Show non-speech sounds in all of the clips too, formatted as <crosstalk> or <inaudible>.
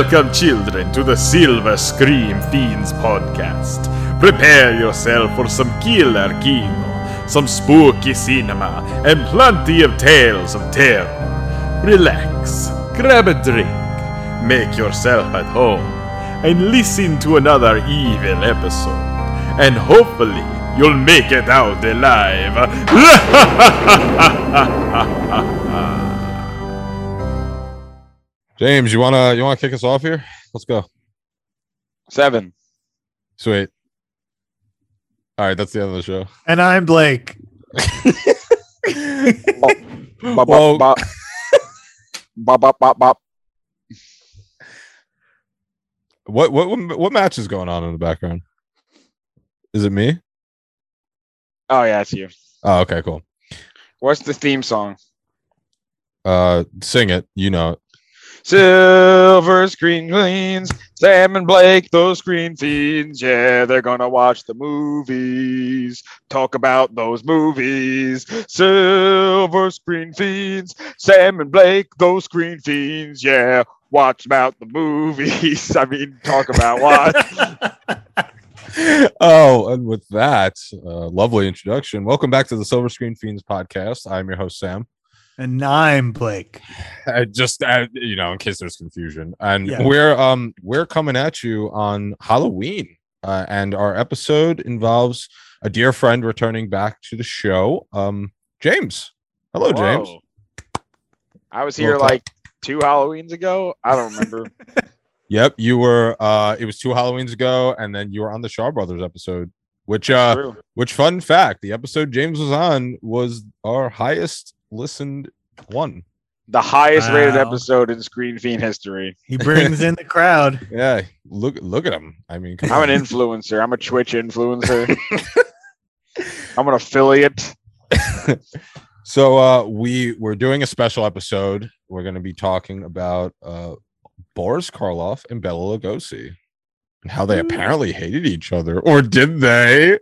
Welcome, children, to the Silver Scream Fiends podcast. Prepare yourself for some killer kino, some spooky cinema, and plenty of tales of terror. Relax, grab a drink, make yourself at home, and listen to another evil episode. And hopefully, you'll make it out alive. <laughs> James, you wanna you wanna kick us off here? Let's go. Seven. Sweet. All right, that's the end of the show. And I'm Blake. <laughs> Bop, Whoa. bop, bop. bop, bop, bop, bop. What what what what match is going on in the background? Is it me? Oh yeah, it's you. Oh, okay, cool. What's the theme song? Uh, sing it. You know it. Silver screen queens, Sam and Blake, those screen fiends. Yeah, they're gonna watch the movies, talk about those movies. Silver screen fiends, Sam and Blake, those screen fiends. Yeah, watch about the movies. <laughs> I mean, talk about what? <laughs> oh, and with that uh, lovely introduction, welcome back to the Silver Screen Fiends podcast. I'm your host Sam. And I'm Blake. <sighs> I just uh, you know, in case there's confusion, and Yeah. we're um we're coming at you on Halloween, uh, and our episode involves a dear friend returning back to the show. Um, James. Hello, James. I was here Little like two Halloweens ago. I don't remember. <laughs> Yep, you were. Uh, it was two Halloweens ago, and then you were on the Shaw Brothers episode. Which, uh, True. which fun fact? The episode James was on was our highest listened one. the highest rated episode in Screen Fiend <laughs> history. He brings in the crowd. <laughs> Yeah, look, look at him. I mean, I'm an influencer. I'm a Twitch influencer. <laughs> I'm an affiliate. So, uh, we we're doing a special episode. We're going to be talking about uh, Boris Karloff and Bela Lugosi and how they apparently hated each other, or did they?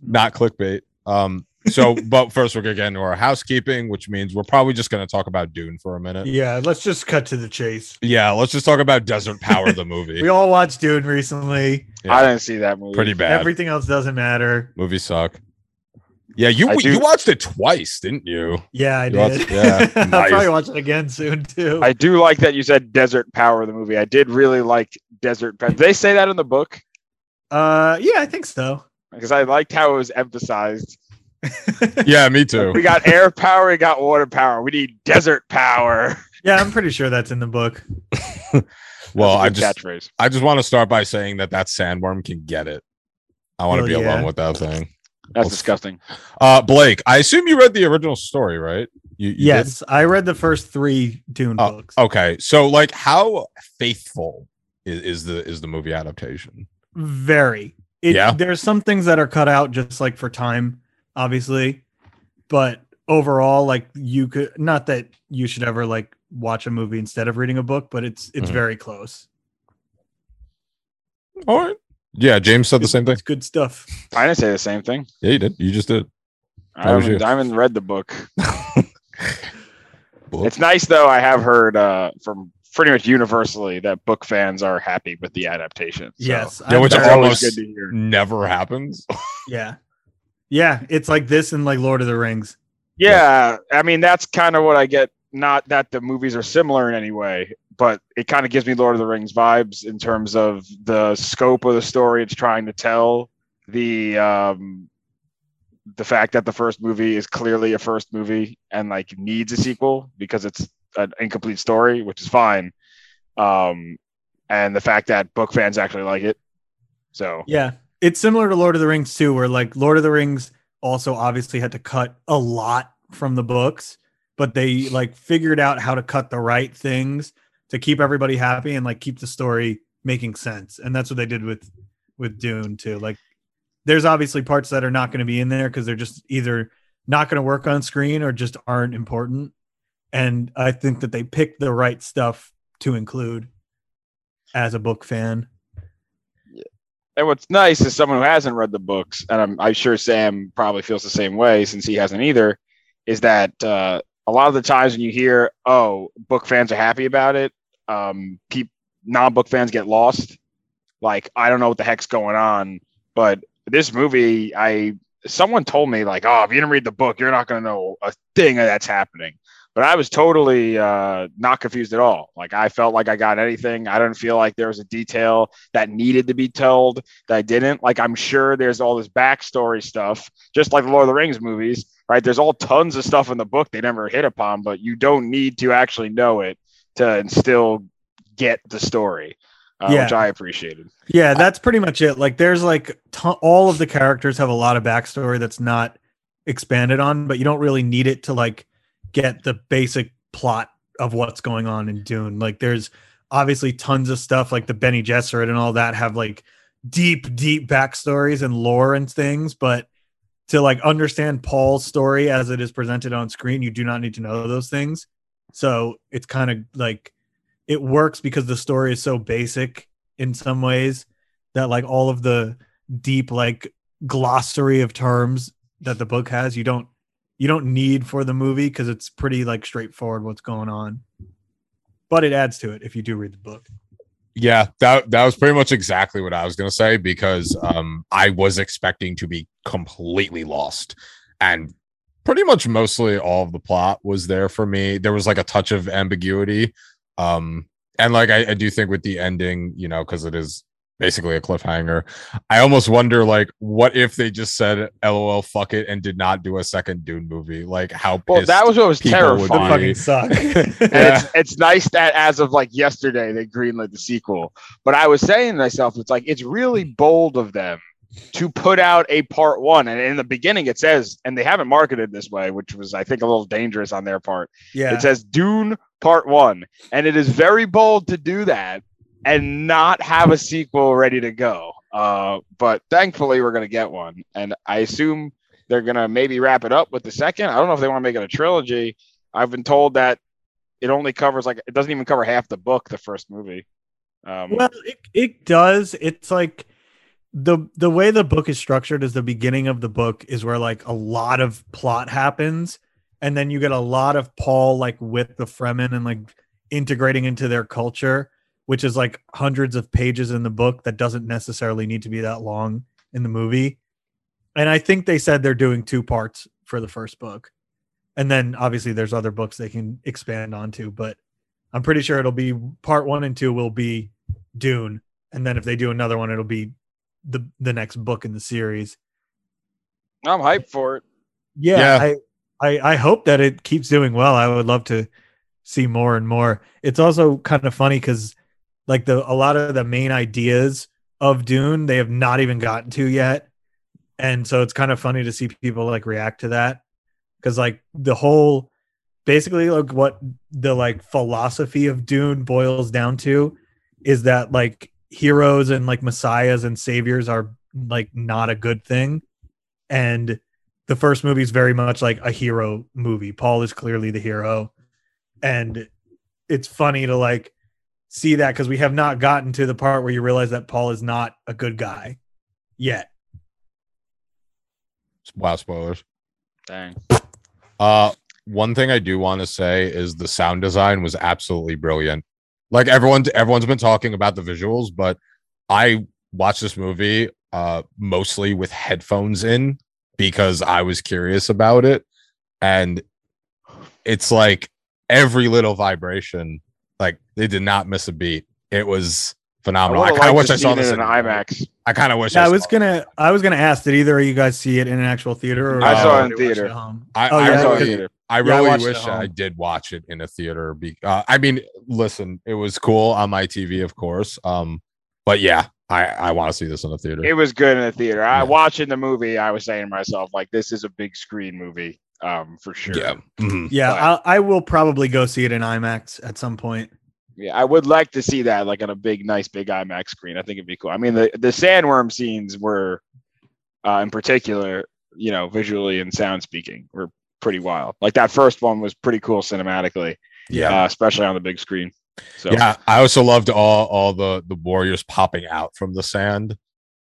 Not clickbait. Um, so, but first we're gonna get into our housekeeping, which means we're probably just gonna talk about Dune for a minute. Yeah, let's just cut to the chase. Yeah, let's just talk about Desert Power, the movie. <laughs> We all watched Dune recently. Yeah. I didn't see that movie. Pretty bad. Everything else doesn't matter. Movies suck. Yeah, you I do- you watched it twice, didn't you? Yeah, I You watched- did. yeah, <laughs> I'll nice. probably watch it again soon too. I do like that you said Desert Power, the movie. I did really like Desert Power. Did they say that in the book? uh, yeah, I think so. Because I liked how it was emphasized. <laughs> Yeah, me too. We got air power, we got water power. We need desert power. <laughs> Yeah, I'm pretty sure that's in the book. <laughs> Well, I That's a good just catchphrase. I just want to start by saying that that sandworm can get it. I want to be yeah. alone with that thing. That's Let's- disgusting. Uh, Blake, I assume you read the original story, right? You, you did? yes, I read the first three Dune Oh, books. Okay, so like, how faithful is, is the is the movie adaptation? Very. It, Yeah. There's some things that are cut out just like for time, obviously, but overall, like you could not that you should ever like watch a movie instead of reading a book, but it's it's Mhm. very close. All right. Yeah, James said the same thing. It's good stuff. I didn't say the same thing. Yeah, you did. You just did. I was haven't, you? I haven't read the book. <laughs> Book. It's nice though. I have heard uh, from pretty much universally that book fans are happy with the adaptation. So yes. Yeah, which that's always almost- good to hear. Never happens. <laughs> yeah. Yeah, it's like this and like Lord of the Rings. Yeah, I mean that's kind of what I get. Not that the movies are similar in any way, but it kind of gives me Lord of the Rings vibes in terms of the scope of the story it's trying to tell, the um, the fact that the first movie is clearly a first movie and like needs a sequel because it's an incomplete story, which is fine, um, and the fact that book fans actually like it. So Yeah. It's similar to Lord of the Rings too, where like Lord of the Rings also obviously had to cut a lot from the books, but they like figured out how to cut the right things to keep everybody happy and like keep the story making sense. And that's what they did with with Dune too. Like there's obviously parts that are not going to be in there because they're just either not going to work on screen or just aren't important. And I think that they picked the right stuff to include as a book fan. And what's nice is someone who hasn't read the books, and I'm, I'm sure Sam probably feels the same way since he hasn't either, is that uh, a lot of the times when you hear, oh, book fans are happy about it, um, peop non-book fans get lost. Like I don't know what the heck's going on, but this movie, I someone told me like, oh, if you didn't read the book, you're not going to know a thing that's happening. But I was totally uh, not confused at all. Like I felt like I got anything. I didn't feel like there was a detail that needed to be told that I didn't. Like I'm sure there's all this backstory stuff, just like the Lord of the Rings movies, right? There's all tons of stuff in the book they never hit upon, but you don't need to actually know it to still get the story, uh, Yeah. which I appreciated. Yeah, that's pretty much it. Like, there's like to- all of the characters have a lot of backstory that's not expanded on, but you don't really need it to like get the basic plot of what's going on in Dune. Like, there's obviously tons of stuff like the Bene Gesserit and all that have like deep, deep backstories and lore and things, but to like understand Paul's story as it is presented on screen, you do not need to know those things. So it's kind of like it works because the story is so basic in some ways that like all of the deep like glossary of terms that the book has you don't you don't need for the movie because it's pretty like straightforward what's going on but it adds to it if you do read the book Yeah, that that was pretty much exactly what I was gonna say because um I was expecting to be completely lost and pretty much mostly all of the plot was there for me. There was like a touch of ambiguity. Um and like I, I do think with the ending, you know, because it is basically a cliffhanger, I almost wonder like what if they just said LOL fuck it and did not do a second Dune movie? Like how Well, that was what was people would terrifying. be. fucking suck <laughs> And Yeah. it's, it's nice that as of like yesterday they greenlit the sequel. But I was saying to myself, it's like it's really bold of them to put out a part one. And in the beginning it says, and they haven't marketed this way, which was I think a little dangerous on their part. yeah It says Dune Part One. And it is very bold to do that and not have a sequel ready to go. Uh, but thankfully we're gonna get one. And I assume they're gonna maybe wrap it up with the second. I don't know if they want to make it a trilogy. I've been told that it only covers like it doesn't even cover half the book, the first movie. Um, well it, it does it's like the the way the book is structured is the beginning of the book is where like a lot of plot happens and then you get a lot of paul like with the fremen and like integrating into their culture which is like hundreds of pages in the book that doesn't necessarily need to be that long in the movie and i think they said they're doing two parts for the first book and then obviously there's other books they can expand onto but i'm pretty sure it'll be part one and two will be dune and then if they do another one it'll be the the next book in the series I'm hyped for it. yeah, Yeah. I, I I hope that it keeps doing well. I would love to see more and more. It's also kind of funny because like the a lot of the main ideas of Dune they have not even gotten to yet, and so it's kind of funny to see people like react to that. Because like the whole basically like what the like philosophy of Dune boils down to is that like heroes and like messiahs and saviors are like not a good thing. And the first movie is very much like a hero movie. Paul is clearly the hero, and it's funny to like see that because we have not gotten to the part where you realize that Paul is not a good guy yet. Wow, spoilers. Dang. Uh, one thing I do want to say is the sound design was absolutely brilliant. Like everyone, everyone's been talking about the visuals, but I watched this movie uh mostly with headphones in because I was curious about it, and it's like every little vibration, like they did not miss a beat. It was phenomenal. I, would've kind of wish I saw this in in IMAX. I kind of wish. Yeah, I saw was gonna, I was gonna ask, did either of you guys see it in an actual theater? Or I saw it in did you theater. at home? I- oh, I yeah, I saw it in really- theater. I I really watched it wish I did watch it in a theater. Be, uh, I mean, listen, it was cool on my TV, of course. Um, but yeah, I I want to see this in a theater. It was good in the theater. I Yeah. watching the movie, I was saying to myself, like, this is a big screen movie, um, for sure. Yeah, Mhm. Yeah, But- I, I will probably go see it in IMAX at some point. Yeah, I would like to see that like on a big, nice, big IMAX screen. I think it'd be cool. I mean, the the sandworm scenes were, uh, in particular, you know, visually and sound speaking, were pretty wild. Like that first one was pretty cool cinematically, yeah, uh, especially on the big screen. So yeah. I also loved all all the the warriors popping out from the sand.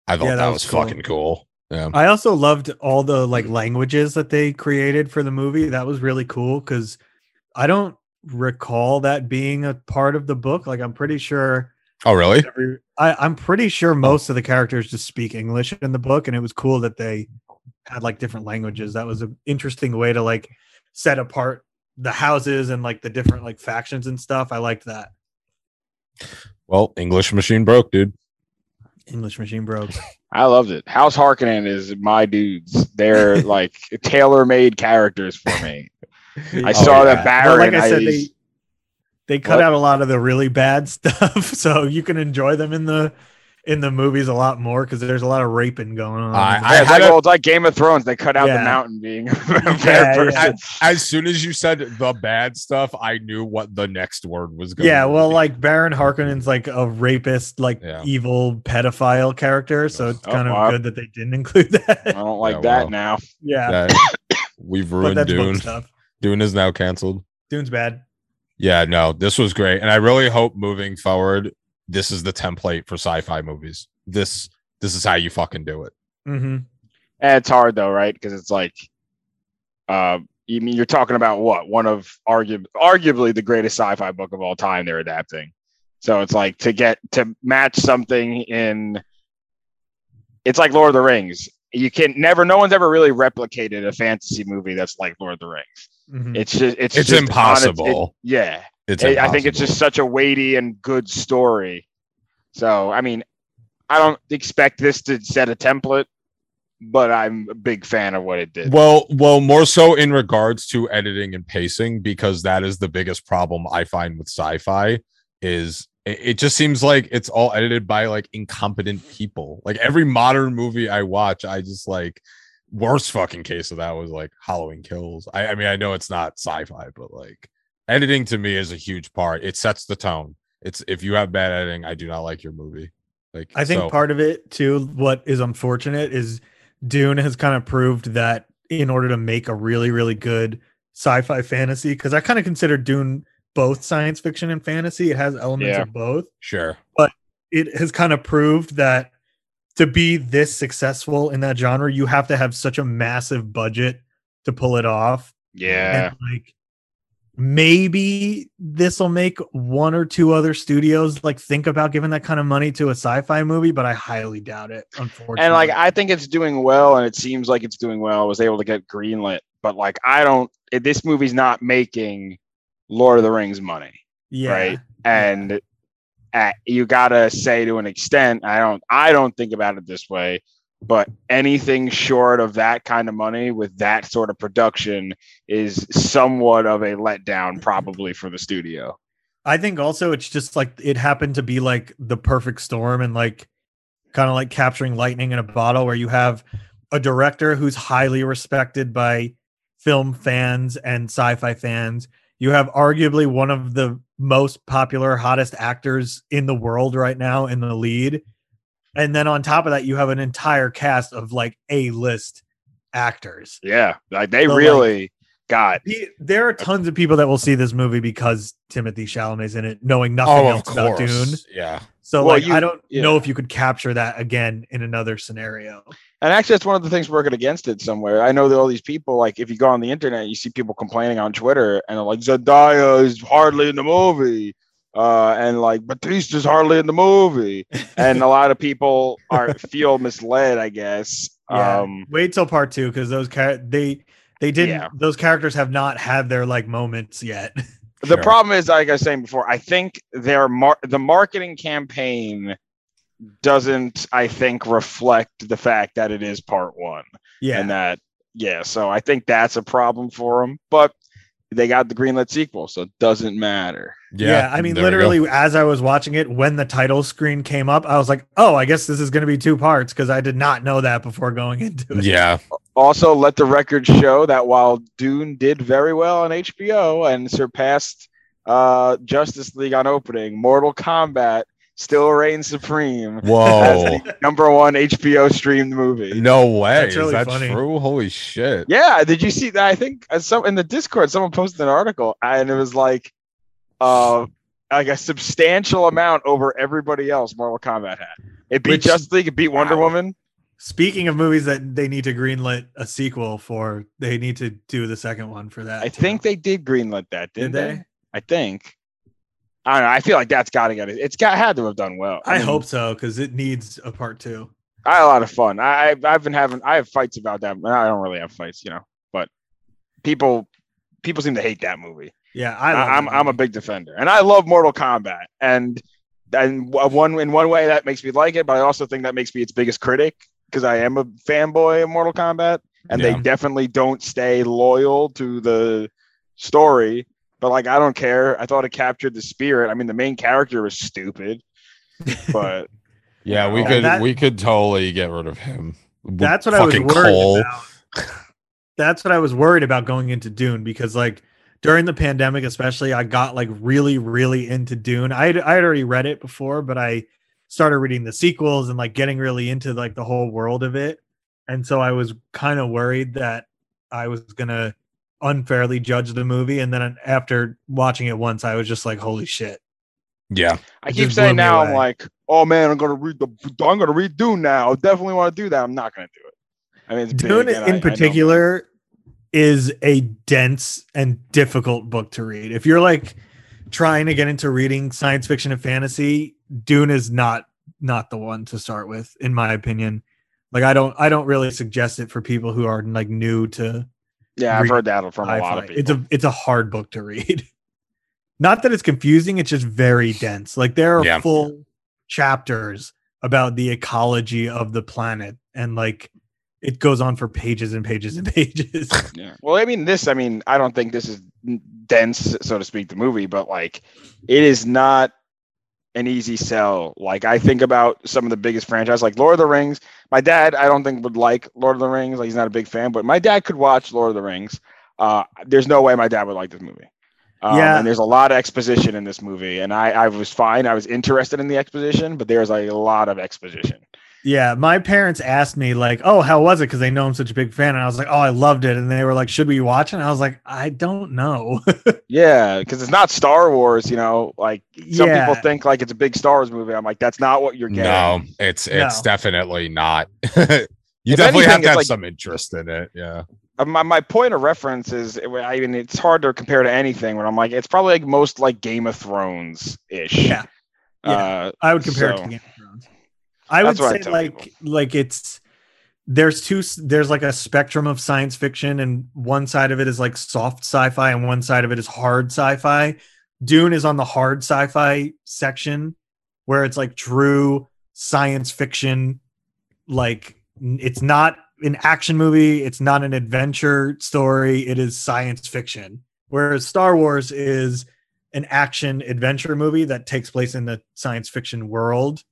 I thought Yeah, that, that was, was cool. fucking cool. Yeah, I also loved all the like languages that they created for the movie. That was really cool because I don't recall that being a part of the book. Like I'm pretty sure Oh, really? Every, I, I'm pretty sure oh. most of the characters just speak English in the book, and it was cool that they had like different languages. That was an interesting way to like set apart the houses and like the different like factions and stuff. I liked that. Well, English machine broke, dude. English machine broke. <laughs> I loved it. House Harkonnen is my dudes. They're <laughs> like tailor-made characters for me. I Oh, saw yeah. that Baron. Well, like I said, I- they they cut What? out a lot of the really bad <laughs> stuff, so you can enjoy them in the in the movies a lot more because there's a lot of raping going on. I- Yeah, it's had like, well, it's like Game of Thrones. They cut out Yeah. the mountain being <laughs> a Yeah, bad yeah. person. As soon as you said the bad stuff, I knew what the next word was going. yeah, to well, be. like Baron Harkonnen's like a rapist, like Yeah. evil pedophile character, so it's Oh, kind of wow. good that they didn't include <laughs> that. I don't like Yeah, that well. now. yeah, that- <coughs> we've ruined Dune. stuff. Dune is now canceled. Dune's bad. Yeah, no, this was great, and I really hope moving forward, this is the template for sci-fi movies. This this is how you fucking do it. hmm And it's hard though, right? Because it's like, uh, you mean you're talking about what one of argu- arguably the greatest sci-fi book of all time they're adapting. So it's like to get to match something in. It's like Lord of the Rings. You can never. No one's ever really replicated a fantasy movie that's like Lord of the Rings. hmm It's just. It's It's just on its- impossible. it- yeah. It's I- I think it's just such a weighty and good story. So, I mean, I don't expect this to set a template, but I'm a big fan of what it did. Well, well, more so in regards to editing and pacing, because that is the biggest problem I find with sci-fi. Is it, it just seems like it's all edited by like incompetent people. Like every modern movie I watch, I just like worst fucking case of that was like Halloween Kills. I, I mean, I know it's not sci-fi, but like editing to me is a huge part. It sets the tone. It's if you have bad editing, I do not like your movie. Like I think so- part of it too, what is unfortunate is Dune has kind of proved that in order to make a really, really good sci-fi fantasy, because I kind of consider Dune both science fiction and fantasy. It has elements Yeah. of both. sure. But it has kind of proved that to be this successful in that genre, you have to have such a massive budget to pull it off. yeah. And like maybe this will make one or two other studios like think about giving that kind of money to a sci-fi movie, but I highly doubt it. Unfortunately, And like, I think it's doing well, and it seems like it's doing well. I was able to get greenlit, but like, I don't, it- this movie's not making Lord of the Rings money. yeah, right? and uh, you gotta say to an extent i don't i don't think about it this way but anything short of that kind of money with that sort of production is somewhat of a letdown probably for the studio I think also it's just like it happened to be like the perfect storm and like kind of like capturing lightning in a bottle where you have a director who's highly respected by film fans and sci-fi fans. You have arguably one of the most popular, hottest actors in the world right now in the lead. And then on top of that, you have an entire cast of like A-list actors. yeah like they So, like, really got He- There are tons of people that will see this movie because Timothée Chalamet's in it, knowing oh, nothing Oh, else about Dune. Yeah. So Well, like you- I don't yeah. know if you could capture that again in another scenario. and actually that's one of the things working against it somewhere i know that all these people like if you go on the internet you see people complaining on twitter and they're like zendaya is hardly in the movie uh, and like Batista's hardly in the movie, and a lot of people are <laughs> feel misled, I guess. Yeah. Um, Wait till part two because those char- they they didn't Yeah. those characters have not had their like moments yet. <laughs> the Sure. problem is, like I was saying before, I think their mar- the marketing campaign doesn't, I think, reflect the fact that it is part one, yeah. and that yeah. So I think that's a problem for them, but they got the greenlit sequel, so it doesn't matter. yeah, I mean, there we go. literally, as I was watching it, when the title screen came up, I was like, "Oh, I guess this is going to be two parts," because I did not know that before going into it. Yeah. Also, let the record show that while Dune did very well on HBO and surpassed uh, Justice League on opening, Mortal Kombat still reigns supreme as Whoa. the number one HBO streamed movie. No way. That's really Is that funny. true? Holy shit. Yeah, did you see that? I think uh, some in the Discord, someone posted an article, and it was like, uh, like a substantial amount over everybody else. Mortal Kombat had it beat Which- Justice League, it beat Wonder Wow. Woman. Speaking of movies that they need to greenlit a sequel for, they need to do the second one for that. I too. think they did greenlit that, did didn't they? they? I think. I don't know. I feel like that's got to get it. It's got had to have done well. I mean, hope so because it needs a part two. I had a lot of fun. I I've- I've been having I have fights about that. I don't really have fights, you know, but people people seem to hate that movie. Yeah, I I, am that I'm a big defender, and I love Mortal Kombat, and and uh, one in one way that makes me like it, but I also think that makes me its biggest critic because I am a fanboy of Mortal Kombat, and Yeah. they definitely don't stay loyal to the story. But like, I don't care. I thought it captured the spirit. I mean, the main character was stupid, but <laughs> Yeah, we could that- we could totally get rid of him. That's what I was worried Cole. about. That's what I was worried about going into Dune because like during the pandemic, especially, I got like really, really into Dune. I had, I had already read it before, but I started reading the sequels and like getting really into like the whole world of it. And so I was kind of worried that I was gonna unfairly judge the movie. And then after watching it once, I was just like, holy shit. Yeah, I It keep saying me now, I'm like, oh man, I'm gonna read the, I'm gonna read Dune now. I definitely want to do that. I'm not gonna do it. I mean, it's Dune big, and I- I in particular is a dense and difficult book to read. If you're like trying to get into reading science fiction and fantasy, Dune is not not the one to start with in my opinion. Like I don't I don't really suggest it for people who are like new to yeah, I've read heard that from a lot of people. It's a it's a hard book to read. <laughs> Not that it's confusing, it's just very dense. Like there are Yeah. full chapters about the ecology of the planet and like it goes on for pages and pages and <laughs> pages. Yeah. Well, I mean, this, I mean, I don't think this is dense, so to speak, the movie, but like it is not an easy sell. Like I think about some of the biggest franchises, like Lord of the Rings. My dad, I don't think would like Lord of the Rings. Like he's not a big fan, but my dad could watch Lord of the Rings. Uh, there's no way my dad would like this movie. Um, Yeah. And there's a lot of exposition in this movie, and I, I was fine. I was interested in the exposition, but there's like a lot of exposition. Yeah, my parents asked me like, "Oh, how was it?" because they know I'm such a big fan and I was like, "Oh, I loved it." And they were like, "Should we watch it?" And I was like, "I don't know." <laughs> Yeah, because it's not Star Wars, you know. Like some Yeah. people think like it's a big Star Wars movie. I'm like, that's not what you're getting. no, it's it's No. definitely not. <laughs> you If definitely anything, have to have like- some interest in it. Yeah, Uh, my, my point of reference is I mean it's hard to compare to anything when I'm like it's probably like most like Game of Thrones ish. Yeah. Yeah. Uh, I would compare it to Game of Thrones. I would That's I say tell like people. like it's there's two there's like a spectrum of science fiction and one side of it is like soft sci-fi and one side of it is hard sci-fi. Dune is on the hard sci-fi section where it's like true science fiction like it's not an action movie, it's not an adventure story, it is science fiction. Whereas Star Wars is an action adventure movie that takes place in the science fiction world.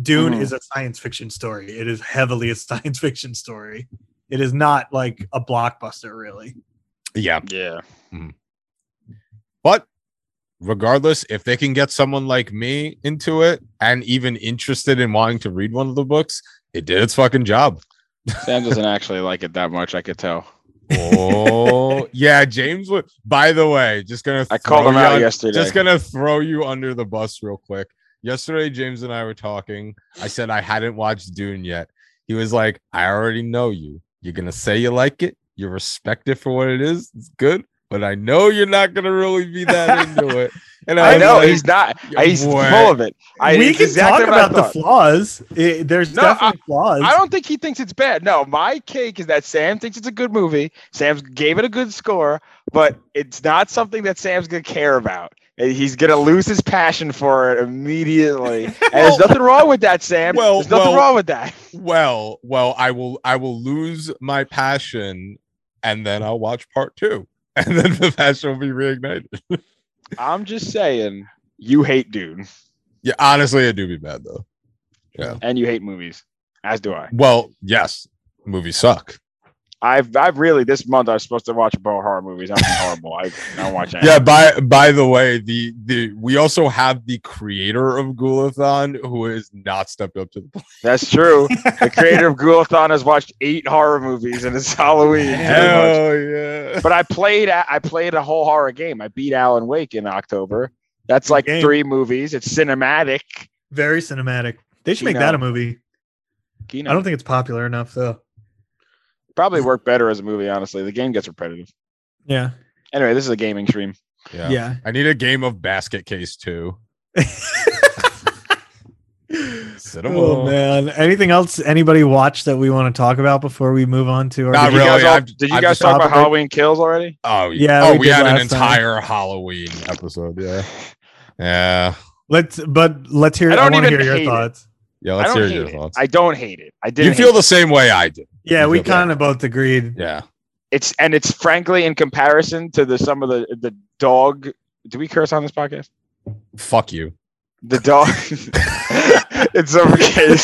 Dune Mhm. is a science fiction story. It is heavily a <laughs> science fiction story. It is not like a blockbuster, really. yeah. yeah. But regardless, if they can get someone like me into it and even interested in wanting to read one of the books, it did its fucking job. Sam doesn't <laughs> actually like it that much. I could tell. Oh yeah, James would. By the way, just gonna I called him out un- yesterday. Just gonna throw you under the bus real quick. Yesterday, James and I were talking. I said I hadn't watched Dune yet. He was like, "I already know you. You're gonna say you like it. You respect it for what it is. It's good, but I know you're not gonna really be that into <laughs> it." And I was know like, he's not. He's boy. full of it. I, we it's can exactly talk about the flaws. I- there's No, definitely flaws. I don't think he thinks it's bad. No, my cake is that Sam thinks it's a good movie. Sam's gave it a good score, but it's not something that Sam's gonna care about. He's gonna lose his passion for it immediately. <laughs> And there's nothing wrong with that, Sam. Well, there's nothing well- wrong with that. well, well, I will, I will lose my passion, and then I'll watch part two, <laughs> and then the passion will be reignited. <laughs> I'm just saying, you hate Dune Yeah, honestly, it do be bad though. Yeah. and you hate movies, as do I. Well, yes, movies suck. I've I've really this month I was supposed to watch about horror movies. I'm horrible. I don't watch any. <laughs> Yeah. By by the way, the the we also have the creator of Gulathon who has not stepped up to the plate. That's true. <laughs> The creator of Ghulathon has watched eight horror movies and it's Halloween. pretty. Hell yeah! But I played I played a whole horror game. I beat Alan Wake in October. That's like game. three movies. It's cinematic. Very cinematic. They should You make that a movie. You know, I don't think it's popular enough though. Probably work better as a movie. Honestly, the game gets repetitive. Yeah. Anyway, this is a gaming stream. Yeah. Yeah. I need a game of basket case too. <laughs> Cinema. Oh man! Anything else anybody watch that we want to talk about before we move on to our? Not Did you really, guys, all- I've- did you I've guys talk about topic- Halloween Kills already? Oh Yeah, Oh, we we, had an last time. entire Halloween episode. Yeah. Yeah. <laughs> Let's, but let's hear. I I, don't want to even hear your hate it. Thoughts. Yeah. I Let's don't hear hate your it. thoughts. I don't hate it. I You didn't. feel hate the same way I did. Yeah, You we kind of both agreed. Yeah. it's and it's frankly in comparison to the some of the the dog. Do we curse on this podcast? Fuck you. The dog. <laughs> it's okay.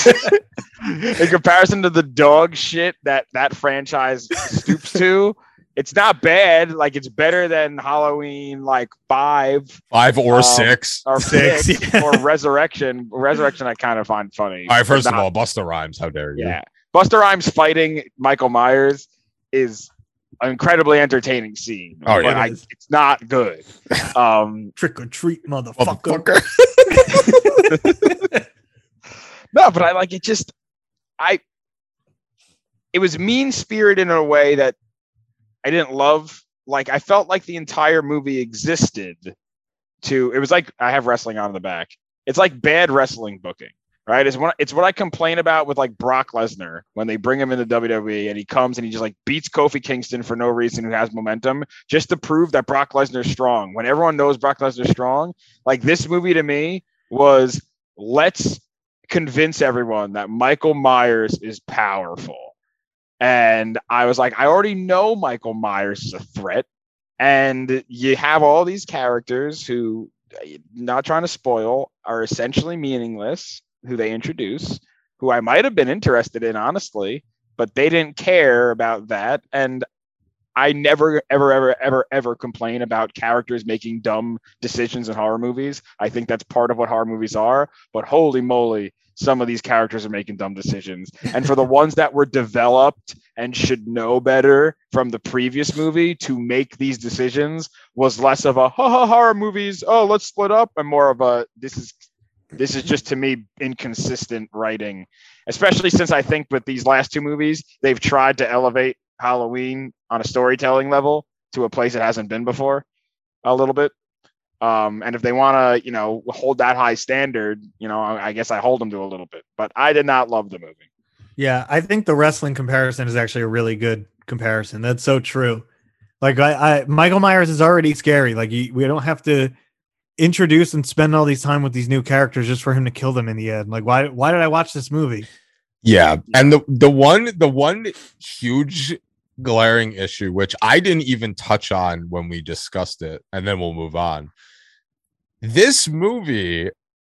<laughs> in comparison to the dog shit that that franchise stoops to, it's not bad. Like it's better than Halloween like five Five or Um, six. or Six, six, <laughs> yeah. or Resurrection. Resurrection, I kind of find funny. All right. First of all, Busta Rhymes. How dare you? Yeah. Busta Rhymes fighting Michael Myers is an incredibly entertaining scene. Oh, yeah. I, It is. it's not good. <laughs> Um, Trick or treat, motherfucker. Motherfucker. <laughs> no, but I like it just I it was mean spirited in a way that I didn't love. Like I felt like the entire movie existed to it was like I have wrestling on the back. It's like bad wrestling booking. Right, it's what it's what I complain about with like Brock Lesnar when they bring him into WWE and he comes and he just like beats Kofi Kingston for no reason who has momentum just to prove that Brock Lesnar's strong. When everyone knows Brock Lesnar's strong, like this movie to me was let's convince everyone that Michael Myers is powerful. And I was like, I already know Michael Myers is a threat. And you have all these characters who, not trying to spoil, are essentially meaningless, who they introduce, who I might have been interested in, honestly, but they didn't care about that. And I never, ever, ever, ever, ever complain about characters making dumb decisions in horror movies. I think that's part of what horror movies are. But holy moly, some of these characters are making dumb decisions. And for the ones that were developed and should know better from the previous movie to make these decisions was less of a ha ha horror movies. Oh, let's split up, and more of a this is this is just to me inconsistent writing, especially since I think with these last two movies they've tried to elevate Halloween on a storytelling level to a place it hasn't been before, a little bit. Um, and if they want to, you know, hold that high standard, you know, I, I guess I hold them to a little bit. But I did not love the movie. Yeah, I think the wrestling comparison is actually a really good comparison. That's so true. Like I, I Michael Myers is already scary. Like you, we don't have to introduce and spend all these time with these new characters just for him to kill them in the end. Like why why did I watch this movie? Yeah, and the the one the one huge glaring issue which I didn't even touch on when we discussed it, and then we'll move on. This movie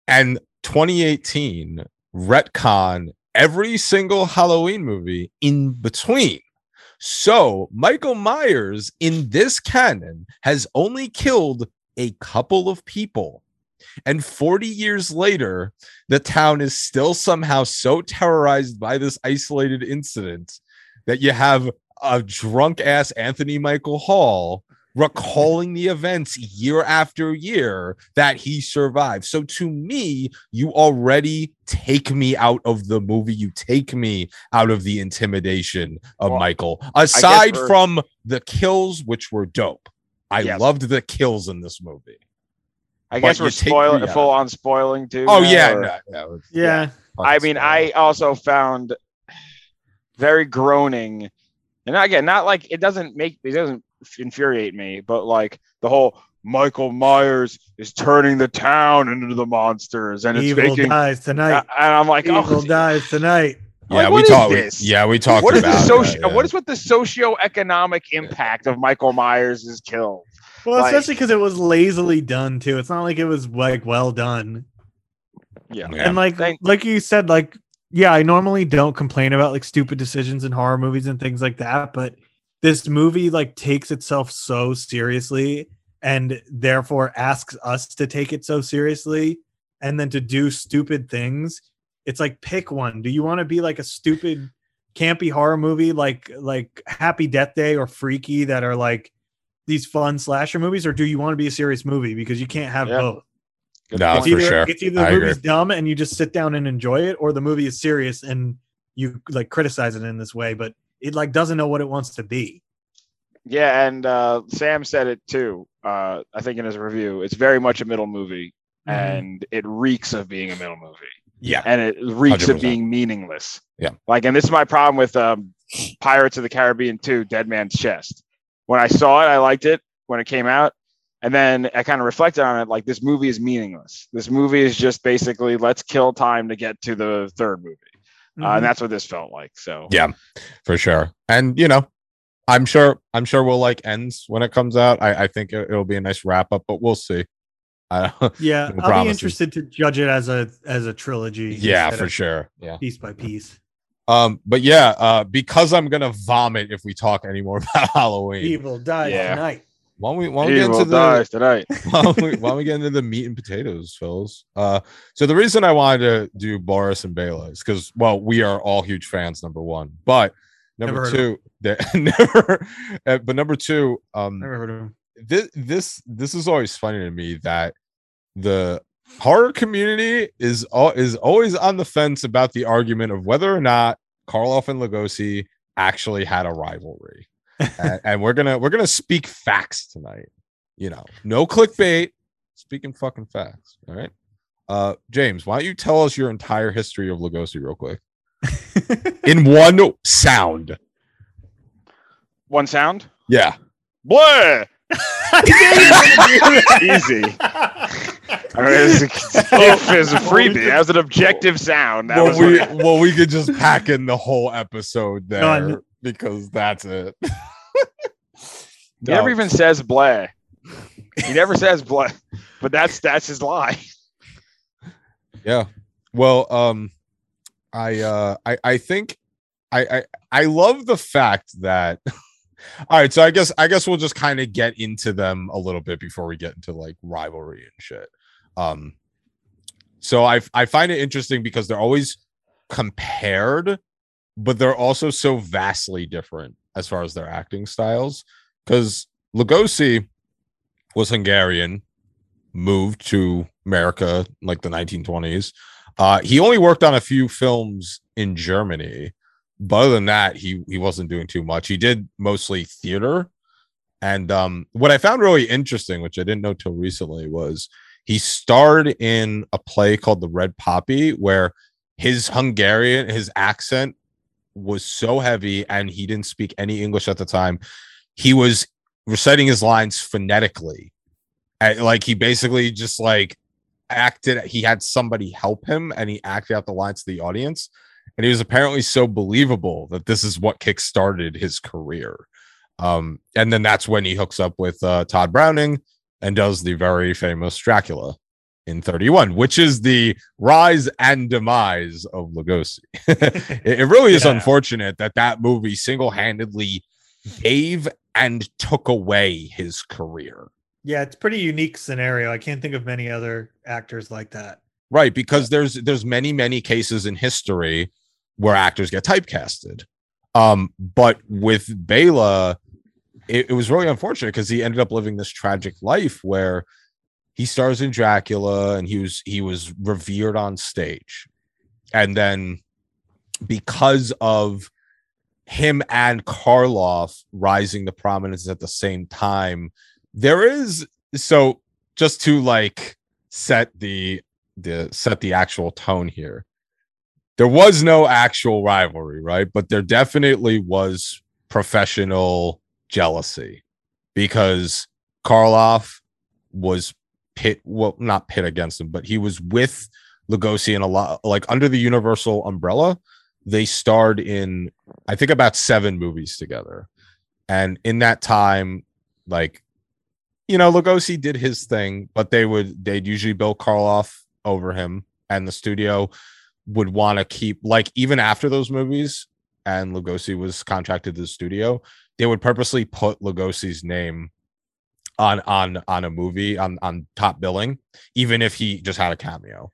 and 2018 retcon every single Halloween movie in between. So Michael Myers in this canon has only killed a couple of people. And 40 years later, the town is still somehow so terrorized by this isolated incident that you have a drunk ass Anthony Michael Hall recalling the events year after year that he survived. So to me, you already take me out of the movie. You take me out of the intimidation of Well, Michael. Aside from the kills, which were dope. I Yes. loved the kills in this movie. I But guess we're spoiling full on spoiling too. Oh now, yeah, or- no, no, it's- Yeah. I mean, spoiler. I also found very groaning, and again, not like it doesn't make it doesn't infuriate me, but like the whole Michael Myers is turning the town into the monsters, and it's Evil making, dies tonight. and I'm like, Evil oh, dies tonight. yeah, what we is talked. Yeah, we talked what is the socio? that, yeah. What is what the socioeconomic impact of Michael Myers' kill? Well, Like- especially because it was lazily done too. It's not like it was like well done. Yeah, Yeah. And like Thank- like you said, like yeah, I normally don't complain about like stupid decisions in horror movies and things like that, but this movie like takes itself so seriously and therefore asks us to take it so seriously and then to do stupid things. It's like pick one. Do you want to be like a stupid campy horror movie like like Happy Death Day or Freaky that are like these fun slasher movies or do you want to be a serious movie because you can't have Yeah. both? Good No, point. It's for either, sure. it's either I the agree. movie's dumb and you just sit down and enjoy it, or the movie is serious and you like criticize it in this way, but it like doesn't know what it wants to be. Yeah, and uh, Sam said it too. Uh, I think in his review, it's very much a middle movie, Mhm. and it reeks of being a middle movie, Yeah. and it reeks of 100%. being meaningless. Yeah. like, and this is my problem with um, Pirates of the Caribbean 2: Dead Man's Chest. When I saw it, I liked it when it came out, and then I kind of reflected on it. Like, this movie is meaningless. This movie is just basically let's kill time to get to the third movie, uh, Mhm. and that's what this felt like. So Yeah. for sure. And you know, I'm sure I'm sure we'll like ends when it comes out. I, I think it, will be a nice wrap up, but we'll see. I, <laughs> yeah, no I'll promises. be interested to judge it as a as a trilogy. yeah, for sure. Yeah. piece by piece. Um, but yeah, uh, because I'm gonna vomit if we talk anymore <laughs> about Halloween. Evil dies Yeah. tonight. Why don't we why don't we get Evil into the dies tonight. <laughs> why don't we, why don't we get into the meat and potatoes, Phils? Uh, so the reason I wanted to do Boris and Bela is because, well, we are all huge fans. Number one, but number Never two, that <laughs> never. uh, but number two, um, Never heard of him. this this this is always funny to me that the horror community is all is always on the fence about the argument of whether or not Karloff and Lugosi actually had a rivalry. And, and we're gonna we're gonna speak facts tonight. You know, no clickbait, speaking fucking facts. All right. Uh James, why don't you tell us your entire history of Lugosi real quick? <laughs> In one sound. One sound. Yeah. Blah. <laughs> Easy. <laughs> I mean, it's, it's, it's a freebie. That was an objective sound. That well, was we well we could just pack in the whole episode there Done. Because that's it. <laughs> he No, never even says blah. He never says blah, but that's that's his lie. yeah. Well, um, I uh, I I think I I I love the fact that. <laughs> All right, so I guess I guess we'll just kind of get into them a little bit before we get into like rivalry and shit. Um, so I I find it interesting because they're always compared, but they're also so vastly different as far as their acting styles. Because Lugosi was Hungarian, moved to America like the 1920s. Uh, he only worked on a few films in Germany, but other than that, he he wasn't doing too much. He did mostly theater. And um, what I found really interesting, which I didn't know till recently, was he starred in a play called The Red Poppy, where his Hungarian, his accent was so heavy, and he didn't speak any English at the time. He was reciting his lines phonetically, and like he basically just like acted. He had somebody help him, and he acted out the lines to the audience. And he was apparently so believable that this is what kickstarted his career. Um, and then that's when he hooks up with uh, Tod Browning and does the very famous Dracula in 31, which is the rise and demise of Lugosi. <laughs> it, it really is Yeah. unfortunate that that movie single handedly gave and took away his career. Yeah, it's a pretty unique scenario. I can't think of many other actors like that. Right, because there's there's many many cases in history where actors get typecasted. Um, but with Bela, it, it was really unfortunate because he ended up living this tragic life where he stars in Dracula and he was he was revered on stage. And then because of him and Karloff rising to prominence at the same time, there is so just to like set the the set the actual tone here. There was no actual rivalry, right? But there definitely was professional jealousy because Karloff was pit well not pit against him, but he was with Lugosi and a lot like under the Universal umbrella. They starred in I think about seven movies together. And in that time, like you know, Lugosi did his thing, but they would they'd usually bill Karloff over him, and the studio would want to keep like even after those movies, and Lugosi was contracted to the studio, they would purposely put Lugosi's name on on on a movie on on top billing, even if he just had a cameo,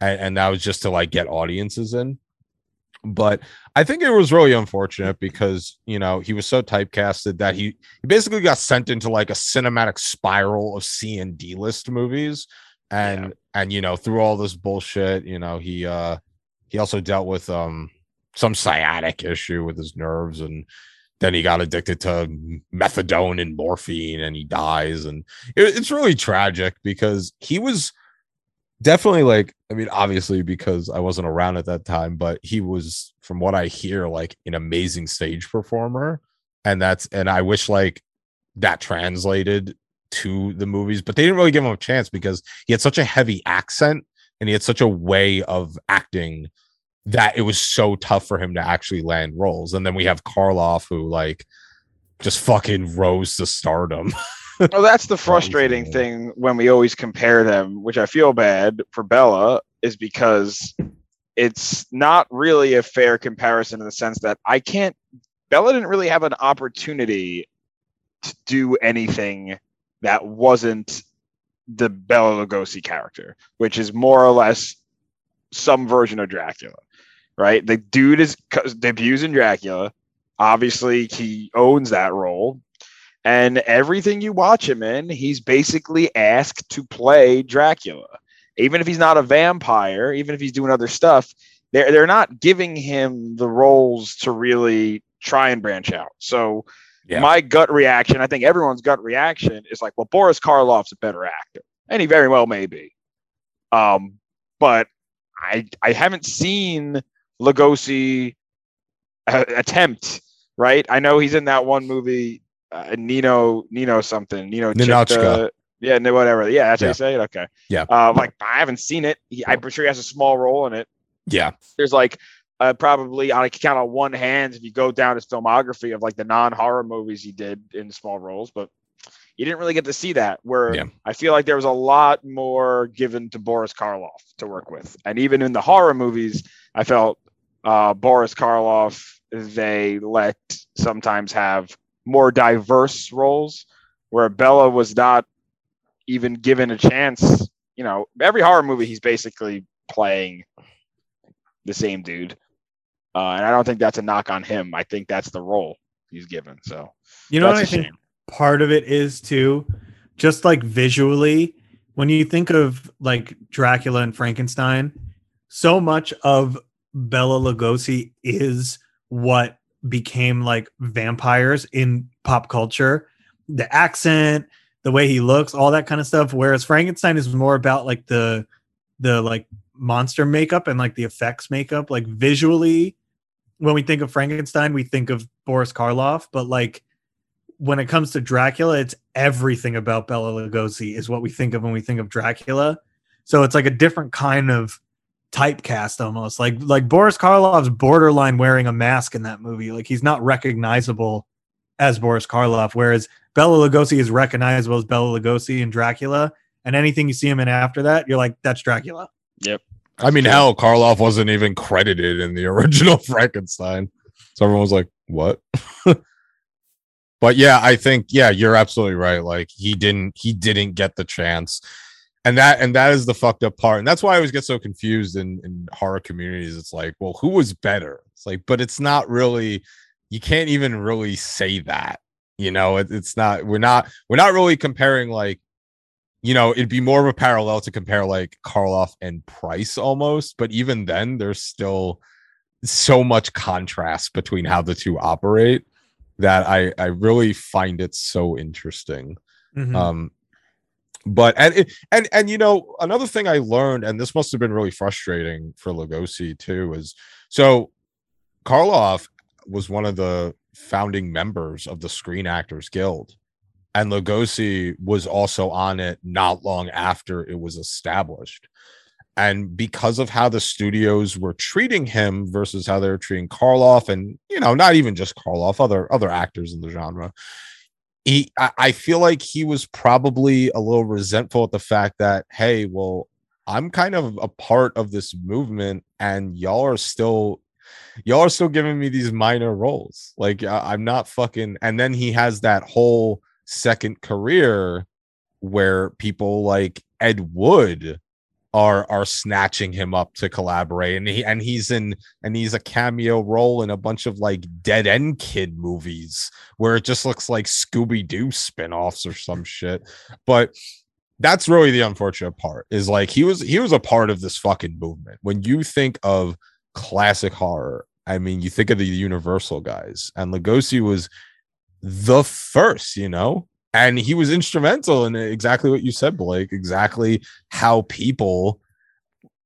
and, and that was just to like get audiences in. But I think it was really unfortunate because you know he was so typecasted that he he basically got sent into like a cinematic spiral of C and D list movies, and and you know through all this bullshit, you know he uh he also dealt with um some sciatic issue with his nerves and then he got addicted to methadone and morphine and he dies. And it, it's really tragic because he was definitely like i mean obviously because i wasn't around at that time but he was from what i hear like an amazing stage performer. And that's and i wish like that translated to the movies but they didn't really give him a chance because he had such a heavy accent and he had such a way of acting that it was so tough for him to actually land roles. And then we have karloff who like just fucking rose to stardom. <laughs> Well, that's the frustrating thing when we always compare them, which I feel bad for Bela, is because it's not really a fair comparison in the sense that I can't. Bela didn't really have an opportunity to do anything that wasn't the Bela Lugosi character, which is more or less some version of Dracula, right? The dude is debuts in Dracula. Obviously, he owns that role and everything you watch him in, he's basically asked to play Dracula. Even if he's not a vampire, even if he's doing other stuff, they're they're not giving him the roles to really try and branch out. So yeah. my gut reaction, I think everyone's gut reaction is like, well, Boris Karloff's a better actor. And he very well may be. Um, but I I haven't seen Lugosi uh, attempt, right? I know he's in that one movie uh, Nino Nino something Nino Ninotchka. yeah, no, whatever. Yeah, that's Yeah. how you say it. Okay. Yeah. Uh, like I haven't seen it. He, I'm sure he has a small role in it. yeah There's like uh, probably on a count on one hand if you go down his filmography of like the non-horror movies he did in small roles, but you didn't really get to see that. Where Yeah. I feel like there was a lot more given to Boris Karloff to work with, and even in the horror movies, I felt uh, Boris Karloff they let sometimes have more diverse roles, where Bela was not even given a chance. You know, every horror movie he's basically playing the same dude, uh, and I don't think that's a knock on him. I think that's the role he's given. So You know what I a think part of it is too, just like visually, when you think of like Dracula and Frankenstein, so much of Bela Lugosi is what became like vampires in pop culture. The accent, the way he looks, all that kind of stuff. Whereas Frankenstein is more about like the the like monster makeup and like the effects makeup. Like visually, when we think of Frankenstein, we think of Boris Karloff, but like when it comes to Dracula, it's everything about Bela Lugosi is what we think of when we think of Dracula. So it's like a different kind of typecast almost. Like like Boris Karloff's borderline wearing a mask in that movie. Like he's not recognizable as Boris Karloff, whereas Bela Lugosi is recognizable as Bela Lugosi in Dracula. And anything you see him in after that, you're like, that's Dracula. Yep. I mean hell karloff wasn't even credited in the <laughs> original frankenstein so everyone was like what <laughs> but yeah i think yeah you're absolutely right like he didn't he didn't get the chance and that and that is the fucked up part. And that's why i always get so confused in in horror communities. It's like well who was better? It's like but it's not really you can't even really say that you know? It, it's not we're not we're not really comparing like you know it'd be more of a parallel to compare like karloff and price almost but even then there's still so much contrast between how the two operate that i i really find it so interesting. Mhm. um but and and and you know another thing i learned and this must have been really frustrating for lugosi too is so karloff was one of the founding members of the screen actors guild and lugosi was also on it not long after it was established. And because of how the studios were treating him versus how they were treating karloff and you know not even just karloff other other actors in the genre he I, feel like he was probably a little resentful at the fact that hey well i'm kind of a part of this movement and y'all are still y'all are still giving me these minor roles. Like I, i'm not fucking and then he has that whole second career where people like ed wood are are snatching him up to collaborate. And he and he's in and he's a cameo role in a bunch of like dead end kid movies where it just looks like scooby-doo spin-offs or some shit. But that's really the unfortunate part is like he was he was a part of this fucking movement. When you think of classic horror I mean, you think of the Universal guys, and Lugosi was the first, you know, and he was instrumental in exactly what you said, Blake. Exactly how people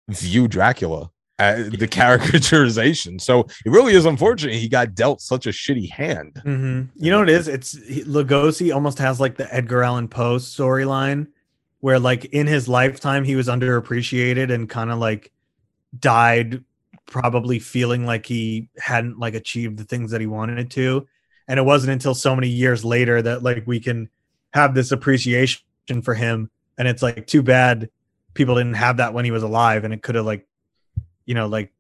view Dracula, uh, the caricaturization. So it really is unfortunate he got dealt such a shitty hand. Mhm. You know what it is? It's Lugosi almost has like the Edgar Allan Poe storyline, where like in his lifetime he was underappreciated and kind of like died, probably feeling like he hadn't like achieved the things that he wanted to, and it wasn't until so many years later that like we can have this appreciation for him, and it's like too bad people didn't have that when he was alive, and it could have like, you know, like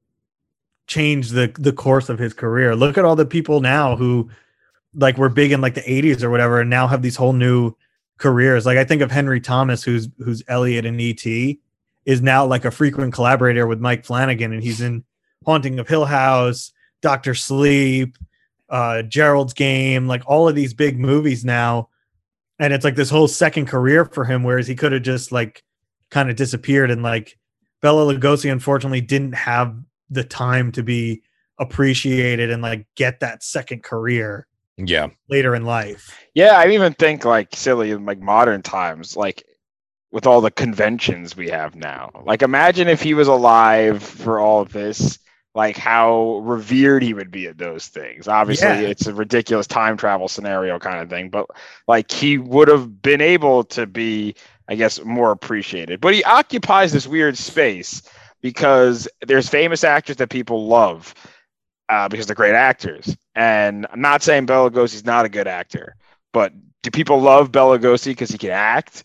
changed the the course of his career. Look at all the people now who like were big in like the 80s or whatever and now have these whole new careers. Like I think of Henry Thomas who's who's Elliot in ET is now like a frequent collaborator with Mike Flanagan and he's in Haunting of Hill House, Doctor Sleep, uh Gerald's Game, like all of these big movies now. And it's like this whole second career for him whereas he could have just like kind of disappeared and like Bela Lugosi unfortunately didn't have the time to be appreciated and like get that second career Yeah. later in life. Yeah, I even think like silly in like modern times, like with all the conventions we have now. Like imagine if he was alive for all of this, like how revered he would be at those things. Obviously, Yeah. it's a ridiculous time travel scenario kind of thing, but like he would have been able to be, I guess, more appreciated. But he occupies this weird space because there's famous actors that people love uh, because they're great actors. And I'm not saying Bela Lugosi's not a good actor, but do people love Bela Lugosi because he can act?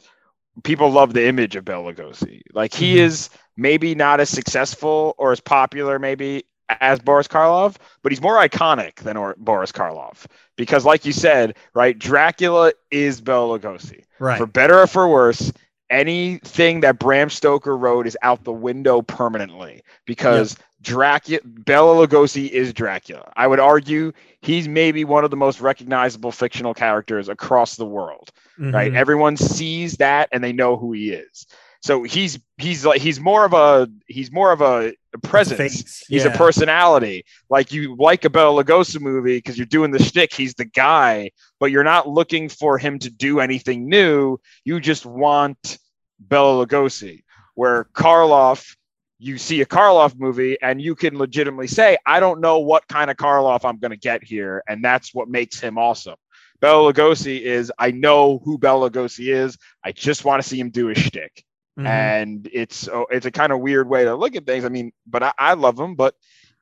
People love the image of Bela Lugosi. Like he Mhm. is maybe not as successful or as popular maybe as Boris Karloff, but he's more iconic than or- Boris Karloff because, like you said, right, Dracula is Bela Lugosi Right. for better or for worse, anything that Bram Stoker wrote is out the window permanently because Dracula, Bela Lugosi is Dracula. I would argue he's maybe one of the most recognizable fictional characters across the world. Right? Mhm. Everyone sees that and they know who he is. So he's he's like he's more of a he's more of a presence. Face. He's a personality. Like you like a Bela Lugosi movie because you're doing the shtick. He's the guy, but you're not looking for him to do anything new. You just want Bela Lugosi. Where Karloff, you see a Karloff movie and you can legitimately say, I don't know what kind of Karloff I'm going to get here, and that's what makes him awesome. Bela Lugosi is I know who Bela Lugosi is. I just want to see him do his shtick Mhm. and it's oh, it's a kind of weird way to look at things. I mean, but I, I love him. But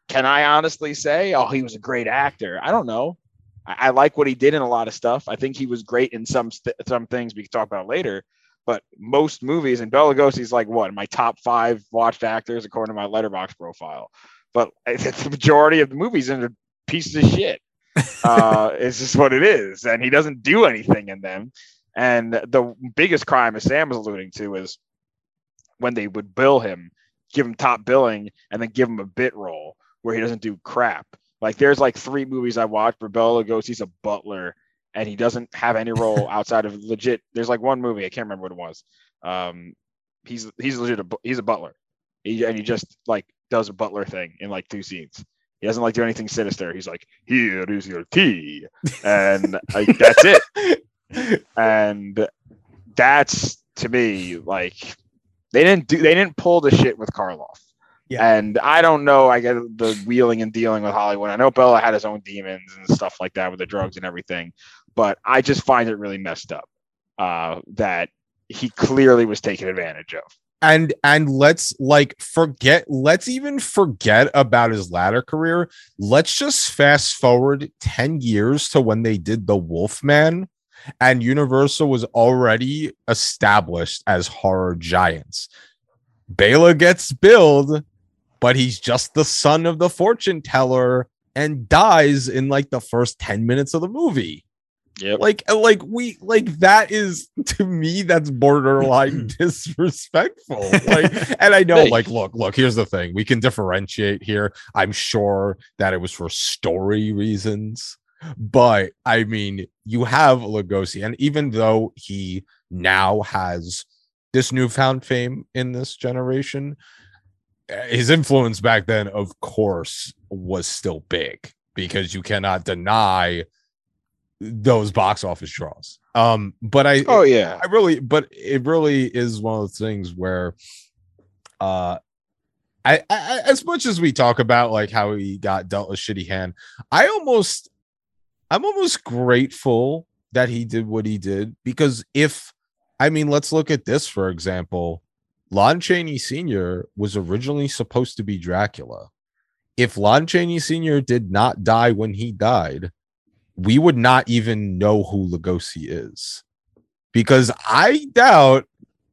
can I honestly say, oh, he was a great actor? I don't know. I, I like what he did in a lot of stuff. I think he was great in some st- some things we can talk about later. But most movies, and Bela Lugosi's like what my top five watched actors according to my Letterboxd profile. But <laughs> the majority of the movies are pieces of shit. <laughs> uh, it's just what it is, and he doesn't do anything in them. And the biggest crime, as Sam was alluding to, is when they would bill him, give him top billing, and then give him a bit role where he doesn't do crap. Like there's like three movies I watched where Bela Lugosi's a butler and he doesn't have any role <laughs> outside of legit. There's like one movie I can't remember what it was. Um, he's he's legit a, he's a butler, he, and he just like does a butler thing in like two scenes. He doesn't like do anything sinister. He's like, "Here is your tea," and like that's it <laughs> and that's to me like they didn't do they didn't pull the shit with Karloff. Yeah. And I don't know. I get the wheeling and dealing with Hollywood. I know Bela had his own demons and stuff like that with the drugs and everything, but I just find it really messed up uh, that he clearly was taken advantage of. and and let's like forget let's even forget about his latter career let's just fast forward 10 years to when they did the wolfman and universal was already established as horror giants. Bela gets billed but he's just the son of the fortune teller and dies in like the first 10 minutes of the movie. Yep. like uh, like we like that is <laughs> to me that's borderline <clears throat> disrespectful. <laughs> Like and i know Hey. like look look here's the thing. We can differentiate here. I'm sure that it was for story reasons but i mean you have Lugosi and even though he now has this newfound fame in this generation his influence back then, of course, was still big because you cannot deny those box office draws. Um, but I, Oh yeah. I really, but it really is one of those things where, uh, I, I, as much as we talk about like how he got dealt a shitty hand, I almost, I'm almost grateful that he did what he did because if, I mean, let's look at this for example. Lon Chaney Sr. was originally supposed to be Dracula. If Lon Chaney Sr. did not die when he died, we would not even know who Lugosi is because I doubt